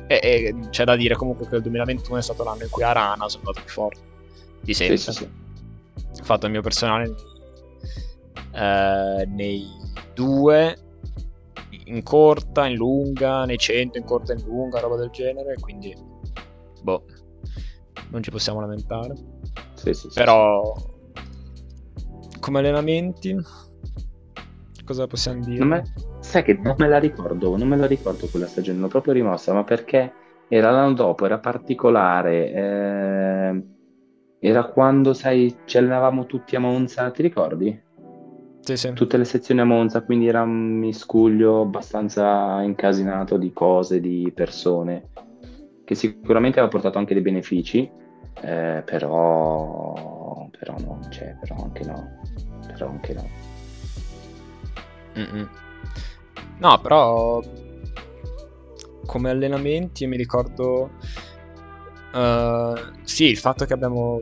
Speaker 1: E, e c'è da dire comunque che il 2021 è stato l'anno in cui Arana sono andato più forte di
Speaker 2: Sì,
Speaker 1: sempre.
Speaker 2: sì, sì.
Speaker 1: Ho fatto il mio personale eh, nei due, in corta, in lunga, nei 100, in corta, in lunga, roba del genere. Quindi, boh, non ci possiamo lamentare.
Speaker 2: Sì, sì, sì.
Speaker 1: Però, come allenamenti, cosa possiamo dire?
Speaker 2: Me- Sai che non me la ricordo, non me la ricordo quella stagione, l'ho proprio rimossa, ma perché era l'anno dopo, era particolare, eh, era quando, sai, ci allenavamo tutti a Monza, ti ricordi?
Speaker 1: Sì, sì.
Speaker 2: Tutte le sezioni a Monza, quindi era un miscuglio abbastanza incasinato di cose, di persone, che sicuramente aveva portato anche dei benefici, eh, però, però no, cioè, però anche no, però anche no.
Speaker 1: Mm-mm. No, però come allenamenti mi ricordo eh, sì, il fatto che abbiamo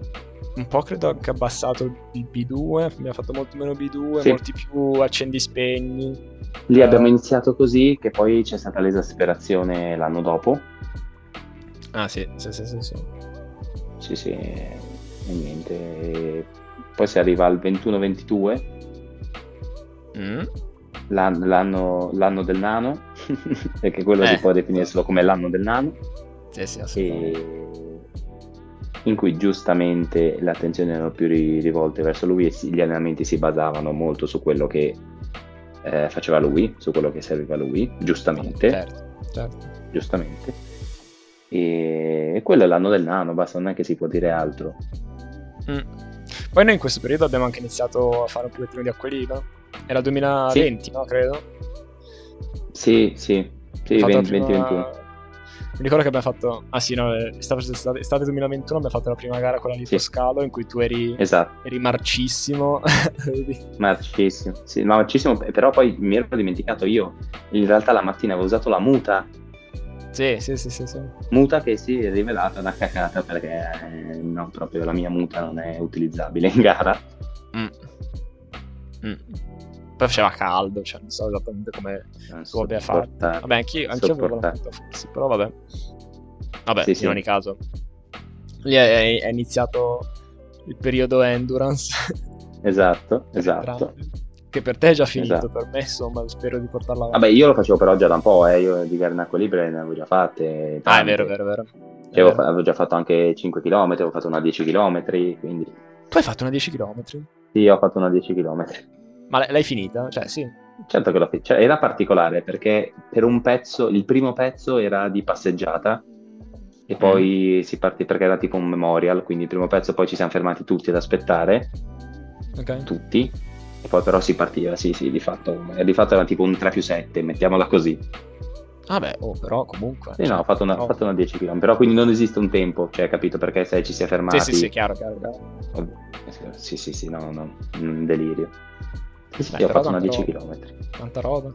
Speaker 1: un po' credo anche abbassato il B2, abbiamo fatto molto meno B2,
Speaker 2: Sì.
Speaker 1: molti più accendi spegni.
Speaker 2: Lì
Speaker 1: Eh,
Speaker 2: abbiamo iniziato così, che poi c'è stata l'esasperazione l'anno dopo.
Speaker 1: Ah, sì, sì, sì, sì, sì.
Speaker 2: Sì, sì, e niente. e Poi si arriva al 21-22,
Speaker 1: Mm.
Speaker 2: l'an- l'anno, l'anno del nano, perché quello
Speaker 1: Eh.
Speaker 2: si può definire solo come l'anno del nano,
Speaker 1: Sì, sì,
Speaker 2: in cui giustamente le attenzioni erano più ri- rivolte verso lui e gli allenamenti si basavano molto su quello che eh, faceva lui, su quello che serviva a lui, giustamente.
Speaker 1: Certo, certo.
Speaker 2: giustamente. E quello è l'anno del nano, basta, non è che si può dire altro.
Speaker 1: Mm. Poi noi in questo periodo abbiamo anche iniziato a fare un pochettino di acquelino. Era 2020, no? Credo.
Speaker 2: Sì, sì, sì,
Speaker 1: Ho fatto la
Speaker 2: 20,
Speaker 1: prima-
Speaker 2: 2021.
Speaker 1: Mi ricordo che abbiamo fatto. Ah sì, no, eh, estate, estate, estate 2021 abbiamo fatto la prima gara con la
Speaker 2: Sì.
Speaker 1: Litoscalo in cui tu eri,
Speaker 2: Esatto,
Speaker 1: eri marcissimo.
Speaker 2: Marcissimo. Sì, marcissimo, però poi mi ero dimenticato io. In realtà la mattina avevo usato la muta,
Speaker 1: sì, sì, sì, sì, sì.
Speaker 2: muta che si è rivelata una cacata perché eh, no, proprio la mia muta non è utilizzabile in gara.
Speaker 1: Mm. Mm. Poi faceva caldo, cioè non so esattamente come
Speaker 2: Non
Speaker 1: tu abbia fatto. Vabbè, anch'io, anch'io avevo la muta forse, però vabbè. Vabbè,
Speaker 2: Sì,
Speaker 1: in
Speaker 2: sì.
Speaker 1: ogni caso. Lì è, è iniziato il periodo endurance.
Speaker 2: Esatto, esatto.
Speaker 1: Che per te è già finito,
Speaker 2: Esatto.
Speaker 1: per me insomma spero di portarla avanti.
Speaker 2: Vabbè, io lo facevo però già da un po', eh. io di acqua libera ne avevo già fatte.
Speaker 1: ah, è
Speaker 2: tante.
Speaker 1: vero, è vero, è vero. È
Speaker 2: Cioè, avevo,
Speaker 1: vero.
Speaker 2: fa- avevo già fatto anche 5 km, avevo fatto una 10 km, quindi
Speaker 1: Tu hai fatto una 10 km?
Speaker 2: sì, ho fatto una 10 km.
Speaker 1: Ma l'hai finita? Cioè, sì.
Speaker 2: Certo che l'ho fatto, cioè, era particolare perché per un pezzo, il primo pezzo era di passeggiata e poi
Speaker 1: Mm.
Speaker 2: si partì perché era tipo un memorial, quindi il primo pezzo poi ci siamo fermati tutti ad aspettare,
Speaker 1: Ok.
Speaker 2: tutti, poi però si partiva, sì, sì, di fatto, e di fatto era tipo un 3 più 7, mettiamola così.
Speaker 1: Vabbè, oh, però comunque.
Speaker 2: Sì,
Speaker 1: cioè,
Speaker 2: no, ho fatto una,
Speaker 1: no.
Speaker 2: fatto una 10 km, però quindi non esiste un tempo, cioè, capito, perché se ci si è fermati...
Speaker 1: Sì, sì, sì, chiaro, chiaro, chiaro.
Speaker 2: Sì, sì, sì, no, no, un delirio. Sì, sì,
Speaker 1: Beh,
Speaker 2: ho fatto una
Speaker 1: tanta
Speaker 2: 10
Speaker 1: roba.
Speaker 2: km.
Speaker 1: Tanta roba.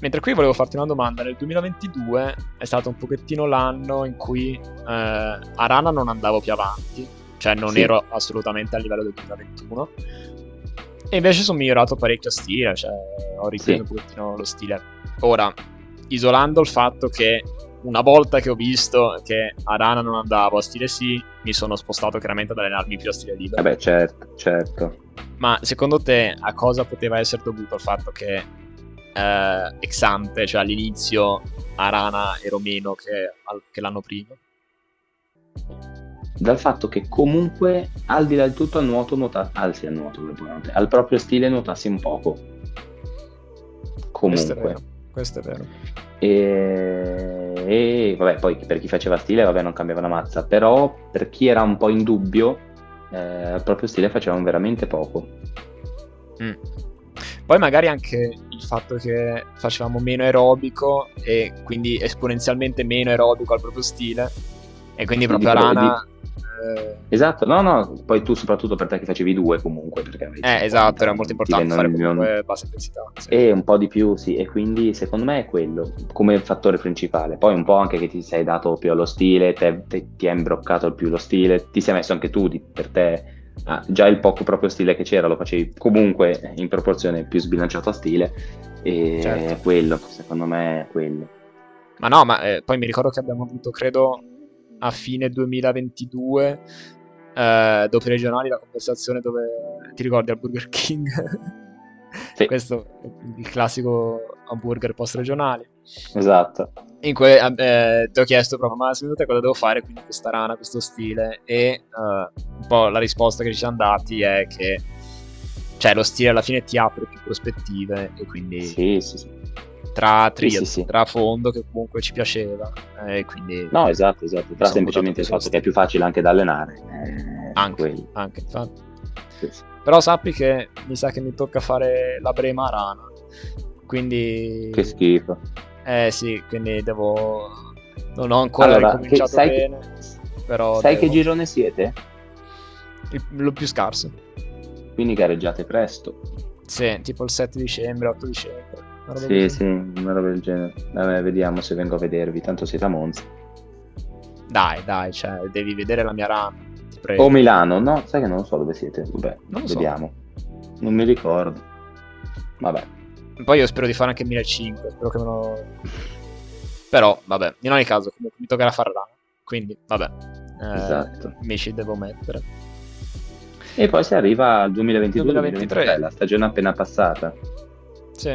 Speaker 1: Mentre qui volevo farti una domanda. Nel 2022 è stato un pochettino l'anno in cui eh, a Rana non andavo più avanti, cioè non
Speaker 2: Sì.
Speaker 1: ero assolutamente a livello del 2021. E invece sono migliorato parecchio a stile, cioè ho ripreso
Speaker 2: Sì.
Speaker 1: un pochettino lo stile. Ora, isolando il fatto che una volta che ho visto che a Rana non andavo a stile sì, mi sono spostato chiaramente ad allenarmi più a stile libero.
Speaker 2: Vabbè, certo, certo.
Speaker 1: Ma secondo te a cosa poteva essere dovuto il fatto che eh, ex ante, cioè all'inizio a Rana ero meno che, che l'anno prima?
Speaker 2: Dal fatto che comunque al di là di tutto al nuoto nuota al, sì, al nuoto al proprio stile nuotassi un poco comunque
Speaker 1: questo è vero, questo è vero.
Speaker 2: E... e, vabbè poi per chi faceva stile vabbè non cambiava una mazza però per chi era un po' in dubbio eh, al proprio stile facevano veramente poco
Speaker 1: mm. poi magari anche il fatto che facevamo meno aerobico e quindi esponenzialmente meno aerobico al proprio stile e quindi proprio
Speaker 2: Di-
Speaker 1: Arana
Speaker 2: di-
Speaker 1: eh,
Speaker 2: esatto no no poi tu soprattutto per te che facevi due comunque perché avevi
Speaker 1: eh, esatto era molto importante fare comunque bassa intensità sì.
Speaker 2: E un po' di più, sì, e quindi secondo me è quello come fattore principale. Poi un po' anche che ti sei dato più allo stile, te- te- ti è imbroccato più lo stile, ti sei messo anche tu di- per te. ah, già il poco proprio stile che c'era lo facevi comunque in proporzione più sbilanciato a stile e
Speaker 1: Certo.
Speaker 2: è quello, secondo me è quello.
Speaker 1: Ma no, ma eh, poi mi ricordo che abbiamo avuto, credo, a fine 2022, eh, dopo i regionali, la conversazione dove ti ricordi al Burger King?
Speaker 2: Sì.
Speaker 1: Questo è il classico hamburger post regionali.
Speaker 2: Esatto.
Speaker 1: In cui eh, ti ho chiesto proprio, ma secondo te cosa devo fare? Quindi questa rana, questo stile. E eh, un po' la risposta che ci siamo dati è che cioè, lo stile alla fine ti apre più prospettive e quindi
Speaker 2: Sì, sì, sì.
Speaker 1: Tra triad,
Speaker 2: sì, sì.
Speaker 1: tra fondo che comunque ci piaceva e quindi
Speaker 2: No, esatto, esatto. Tra semplicemente il fatto che è più facile anche da allenare. eh,
Speaker 1: Anche. anche infatti.
Speaker 2: Sì.
Speaker 1: Però sappi che mi sa che mi tocca fare la Brema Rana. Quindi
Speaker 2: Che schifo.
Speaker 1: eh sì, quindi devo non ho ancora
Speaker 2: Allora,
Speaker 1: ricominciato
Speaker 2: che- sai che-
Speaker 1: bene, però
Speaker 2: Sai
Speaker 1: devo-
Speaker 2: che girone siete?
Speaker 1: il- lo più scarso.
Speaker 2: Quindi gareggiate presto.
Speaker 1: Sì, tipo il 7 dicembre, 8 dicembre.
Speaker 2: Sì, sì, una roba del genere. Vabbè, vediamo se vengo a vedervi, tanto siete a Monza.
Speaker 1: Dai, dai, cioè, devi vedere la mia prego.
Speaker 2: O Milano, no? Sai che non so dove siete. Vabbè,
Speaker 1: Non lo so.
Speaker 2: vediamo. Non mi ricordo. Vabbè,
Speaker 1: Poi io spero di fare anche il 1005, spero che me lo... Però, vabbè, in ogni caso, comunque mi toccherà fare Rana. Quindi, vabbè. Eh,
Speaker 2: Esatto.
Speaker 1: Mi ci devo mettere.
Speaker 2: E poi si arriva al 2022
Speaker 1: 2023.
Speaker 2: 2023, la stagione appena passata.
Speaker 1: Sì.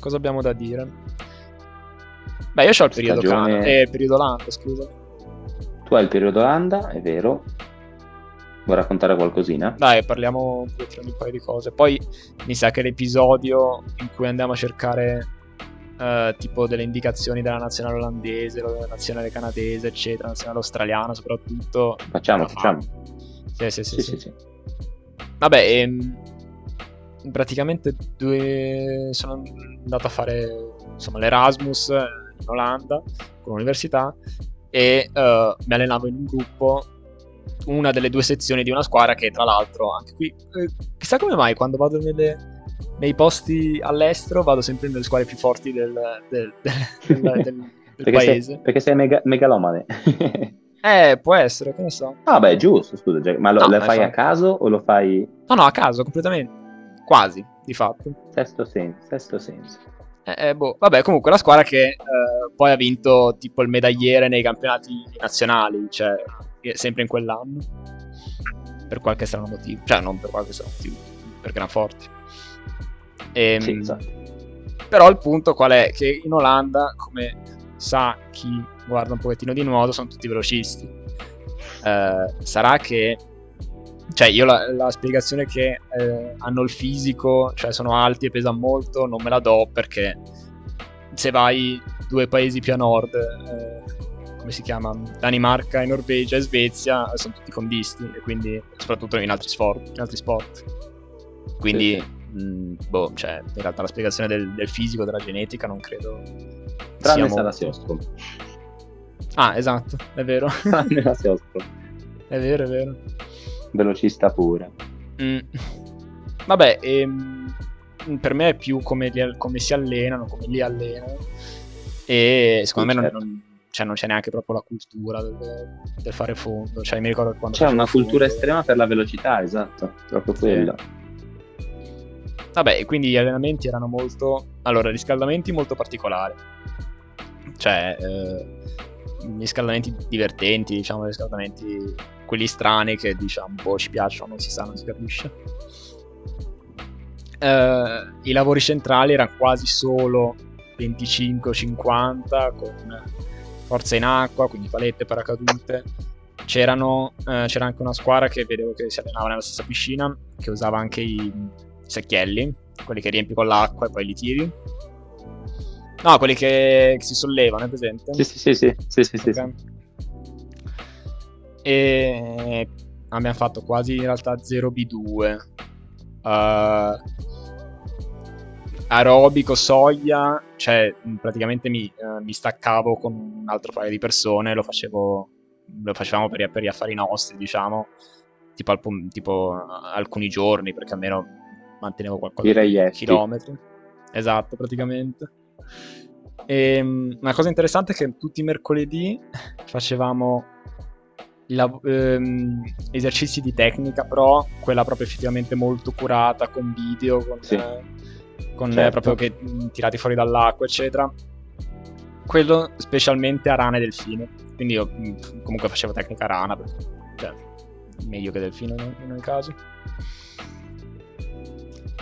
Speaker 1: Cosa abbiamo da dire? Beh, io ho il periodo
Speaker 2: Stagione-
Speaker 1: Cana. Eh, periodo Lando, scusa.
Speaker 2: Tu hai il periodo Landa, è vero. Vuoi raccontare qualcosina?
Speaker 1: Dai, parliamo un po' di un paio di cose. Poi mi sa che l'episodio in cui andiamo a cercare eh, tipo delle indicazioni della nazionale olandese, della nazionale canadese, eccetera, nazionale australiana soprattutto.
Speaker 2: Facciamo,
Speaker 1: la fa.
Speaker 2: facciamo.
Speaker 1: Sì, sì, sì.
Speaker 2: Sì,
Speaker 1: sì.
Speaker 2: sì, sì.
Speaker 1: Vabbè, ehm, praticamente due... sono andato a fare insomma, l'Erasmus in Olanda con l'università e eh, mi allenavo in un gruppo, una delle due sezioni di una squadra che tra l'altro anche qui, eh, chissà come mai quando vado nelle- nei posti all'estero vado sempre nelle squadre più forti del, del- del- del-
Speaker 2: Perché
Speaker 1: paese.
Speaker 2: sei, perché sei mega- megalomane.
Speaker 1: Eh, può essere, che ne so.
Speaker 2: ah, beh, giusto, scusa. Ma lo,
Speaker 1: No,
Speaker 2: lo fai a
Speaker 1: infatti.
Speaker 2: caso o lo fai
Speaker 1: No, no, a caso, completamente. Quasi, di fatto.
Speaker 2: sesto senso? Sesto senso.
Speaker 1: Eh, eh, boh. Vabbè, comunque la squadra che eh, poi ha vinto tipo il medagliere nei campionati nazionali, cioè eh, sempre in quell'anno, per qualche strano motivo, cioè non per qualche strano motivo, perché erano forti. Ehm,
Speaker 2: Sì, esatto.
Speaker 1: Però il punto qual è? Che in Olanda, come sa chi guarda un pochettino di nuoto, sono tutti velocisti. Eh, sarà che... Cioè, io la, la spiegazione che eh, hanno il fisico, cioè sono alti e pesano molto, non me la do perché se vai due paesi più a nord, eh, come si chiama? Danimarca, e Norvegia e Svezia, sono tutti condisti, e quindi soprattutto in altri sport. In altri sport. Quindi,
Speaker 2: Sì,
Speaker 1: mh, boh, cioè, in realtà la spiegazione del, del fisico, della genetica, non credo.
Speaker 2: Tranne
Speaker 1: sia
Speaker 2: Sara
Speaker 1: molto-
Speaker 2: Siostro.
Speaker 1: Ah, esatto, è vero.
Speaker 2: Tranne la Siostro.
Speaker 1: è vero, è vero.
Speaker 2: Velocista pure.
Speaker 1: Mm. Vabbè, ehm, per me è più come, li- come si allenano, come li allenano. E secondo
Speaker 2: Sì,
Speaker 1: me
Speaker 2: certo.
Speaker 1: non, non- cioè, non c'è neanche proprio la cultura del, del fare fondo. Cioè, mi ricordo quando
Speaker 2: C'è una cultura
Speaker 1: fondo-
Speaker 2: estrema per la velocità, esatto. Proprio quello.
Speaker 1: Vabbè, e quindi gli allenamenti erano molto... Allora, riscaldamenti molto particolari. Cioè, eh, riscaldamenti divertenti, diciamo, riscaldamenti quelli strani che, diciamo, boh, ci piacciono, non si sa, non si capisce. Eh, I lavori centrali erano quasi solo 25-50 con forza in acqua, quindi palette, paracadute, c'erano, eh, c'era anche una squadra che vedevo che si allenava nella stessa piscina, che usava anche i secchielli, quelli che riempi con l'acqua e poi li tiri. No, quelli che, che si sollevano, è presente?
Speaker 2: Sì, sì, sì, sì, sì, sì, sì,
Speaker 1: Ok. E abbiamo fatto quasi in realtà 0B2. Uh, aerobico, soglia, cioè praticamente mi, eh, mi staccavo con un altro paio di persone, lo facevo, lo facevamo per, per gli affari nostri, diciamo, tipo, al tipo eh, alcuni giorni, perché almeno mantenevo qualcosa di chilometri. Esatto, praticamente. E, mh, una cosa interessante è che tutti i mercoledì facevamo lav- ehm, esercizi di tecnica, però quella proprio effettivamente molto curata, con video, con,
Speaker 2: Sì.
Speaker 1: eh, con
Speaker 2: Certo.
Speaker 1: proprio che tirati fuori dall'acqua, eccetera. Quello specialmente a rana e delfino. Quindi io comunque facevo tecnica rana, perché, cioè, meglio che delfino in, in ogni caso.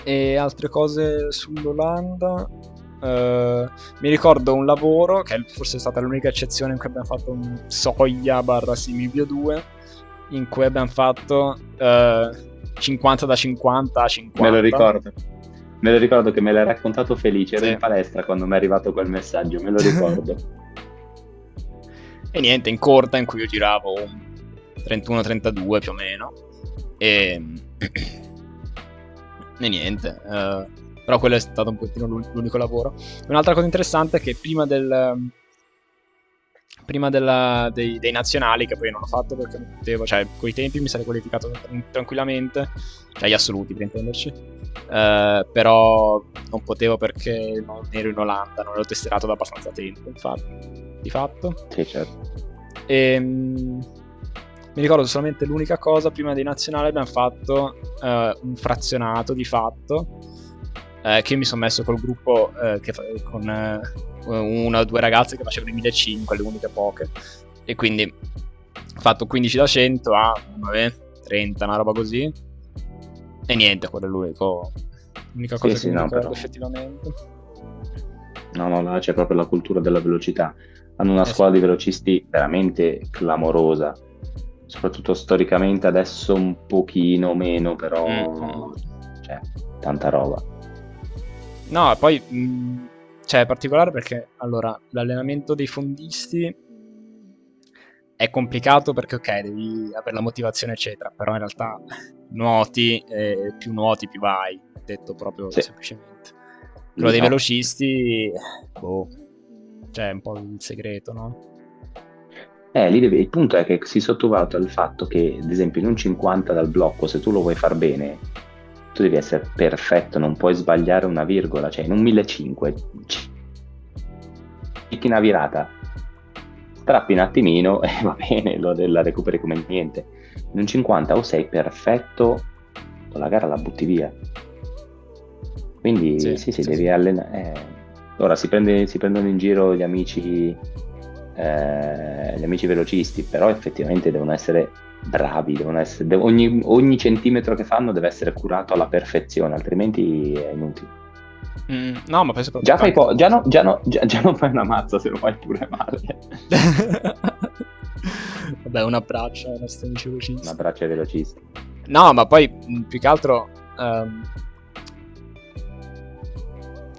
Speaker 1: E altre cose sull'Olanda. Eh, mi ricordo un lavoro, che forse è stata l'unica eccezione in cui abbiamo fatto un Soglia barra Simibio 2, in cui abbiamo fatto eh, 50 da 50 a 50.
Speaker 2: Me lo ricordo. Me lo ricordo che me l'hai raccontato felice, ero
Speaker 1: Sì.
Speaker 2: in palestra quando mi è arrivato quel messaggio, me lo ricordo.
Speaker 1: E niente, in corta in cui io giravo un 31-32 più o meno. E, e niente. eh, però quello è stato un pochettino l'un- l'unico lavoro. Un'altra cosa interessante è che prima del... Prima della- dei, dei nazionali, che poi non ho fatto perché non potevo, cioè coi tempi mi sarei qualificato tran- tranquillamente, cioè gli assoluti per intenderci, eh, però non potevo perché non ero in Olanda, non ero testerato da abbastanza tempo, infatti, di fatto.
Speaker 2: sì, certo.
Speaker 1: E, mm, mi ricordo solamente l'unica cosa, prima dei nazionali abbiamo fatto eh, un frazionato di fatto, eh, che io mi sono messo col gruppo eh, che con eh, una o due ragazze che facevano i 1500, le uniche poche, e quindi ho fatto 15 da 100 a vabbè, 30, una roba così, e niente, quello è l'unico, l'unica
Speaker 2: Sì,
Speaker 1: cosa
Speaker 2: sì,
Speaker 1: che mi
Speaker 2: no, però-
Speaker 1: effettivamente.
Speaker 2: No, no, là c'è proprio la cultura della velocità. Hanno una
Speaker 1: Eh sì.
Speaker 2: scuola di velocisti veramente clamorosa, soprattutto storicamente adesso un pochino meno, però
Speaker 1: Mm.
Speaker 2: cioè, tanta roba.
Speaker 1: No, poi mh, cioè, è particolare perché allora l'allenamento dei fondisti è complicato perché, ok, devi avere la motivazione, eccetera, però in realtà nuoti, e più nuoti, più vai, detto proprio
Speaker 2: Sì.
Speaker 1: semplicemente. Quello dei velocisti, boh, cioè è un po' il segreto, no?
Speaker 2: Eh, lì devi- il punto è che si sottovaluta il fatto che, ad esempio, in un 50 dal blocco, se tu lo vuoi far bene, tu devi essere perfetto, non puoi sbagliare una virgola, cioè in un 1500 metti una virata, strappi un attimino e va bene, lo, la recuperi come niente. In un 50 o sei perfetto o la gara la butti via. Quindi
Speaker 1: Sì,
Speaker 2: sì, sì,
Speaker 1: sì,
Speaker 2: devi
Speaker 1: sì.
Speaker 2: allenare. eh. Ora si, prende- si prendono in giro gli amici, eh, gli amici velocisti, però effettivamente devono essere bravi, devono essere, de- ogni, ogni centimetro che fanno deve essere curato alla perfezione, altrimenti è inutile.
Speaker 1: Mm, no, ma penso
Speaker 2: Già, fai po- già, no- già no- già- già non fai una mazza se lo fai pure male.
Speaker 1: Vabbè, un abbraccio ai nostri amici velocisti.
Speaker 2: Un abbraccio ai velocisti.
Speaker 1: No, ma poi mh, più che altro, ehm,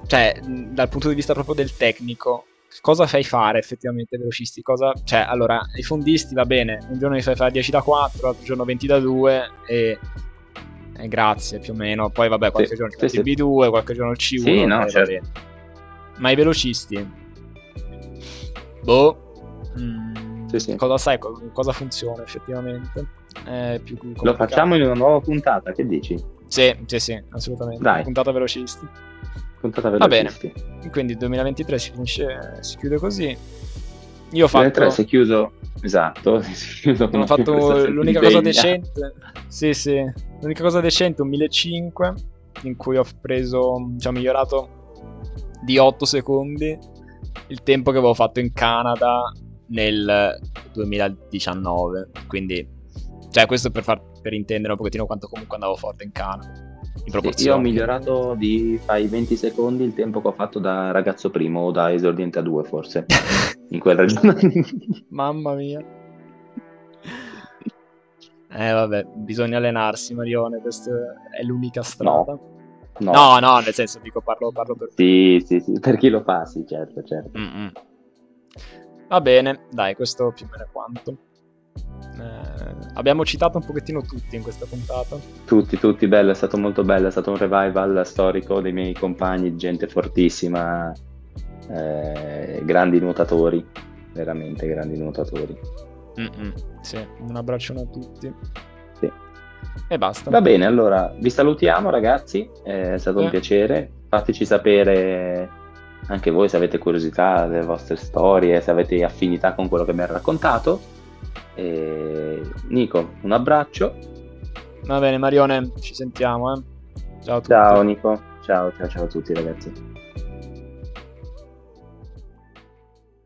Speaker 1: cioè, mh, dal punto di vista proprio del tecnico, cosa fai fare effettivamente ai velocisti? Cosa, cioè, allora, i fondisti va bene, un giorno li fai fare 10 da 4, l'altro giorno 20 da 2 e, e grazie più o meno. Poi vabbè, qualche
Speaker 2: Sì,
Speaker 1: giorno
Speaker 2: sì,
Speaker 1: il B2, qualche giorno il C1,
Speaker 2: Sì, no,
Speaker 1: va
Speaker 2: certo.
Speaker 1: Ma i velocisti, boh, mh,
Speaker 2: Sì, sì.
Speaker 1: cosa sai, co- cosa funziona effettivamente?
Speaker 2: Lo facciamo in una nuova puntata, che dici?
Speaker 1: Sì, sì, sì, assolutamente.
Speaker 2: Dai.
Speaker 1: Puntata velocisti.
Speaker 2: Puntata
Speaker 1: Va bene.
Speaker 2: velocisti.
Speaker 1: Quindi il 2023 si finisce, si chiude così. Io ho fatto,
Speaker 2: si è chiuso, esatto, si è chiuso
Speaker 1: ho fatto l'unica cosa decente. Sì, sì, l'unica cosa decente, un 1500 in cui ho preso, cioè ho migliorato di 8 secondi il tempo che avevo fatto in Canada nel 2019. Quindi, cioè, questo per, far, per intendere un pochettino quanto comunque andavo forte in Canada. In
Speaker 2: Sì, io ho migliorato di fai 20 secondi il tempo che ho fatto da ragazzo primo o da esordiente a due forse in quel ragionamento.
Speaker 1: Mamma mia. Eh vabbè, bisogna allenarsi Marione, questa è l'unica strada.
Speaker 2: No.
Speaker 1: No, no, no nel senso dico parlo, parlo per...
Speaker 2: Sì, sì, sì, per chi lo fa, sì, certo, certo.
Speaker 1: Mm-mm. Va bene, dai, questo più o meno è quanto. Eh, abbiamo citato un pochettino tutti in questa puntata.
Speaker 2: Tutti, tutti, bello, è stato molto bello, è stato un revival storico dei miei compagni, gente fortissima, eh, grandi nuotatori, veramente grandi nuotatori.
Speaker 1: Mm-mm, sì, un abbraccio a tutti.
Speaker 2: Sì.
Speaker 1: E basta.
Speaker 2: Va bene, allora vi salutiamo ragazzi, è stato eh. un piacere. Fateci sapere anche voi se avete curiosità delle vostre storie, se avete affinità con quello che mi ha raccontato. E... Nico, un abbraccio.
Speaker 1: Va bene, Marione, ci sentiamo. Eh. Ciao a tutti.
Speaker 2: Ciao Nico, ciao, ciao, ciao a tutti ragazzi.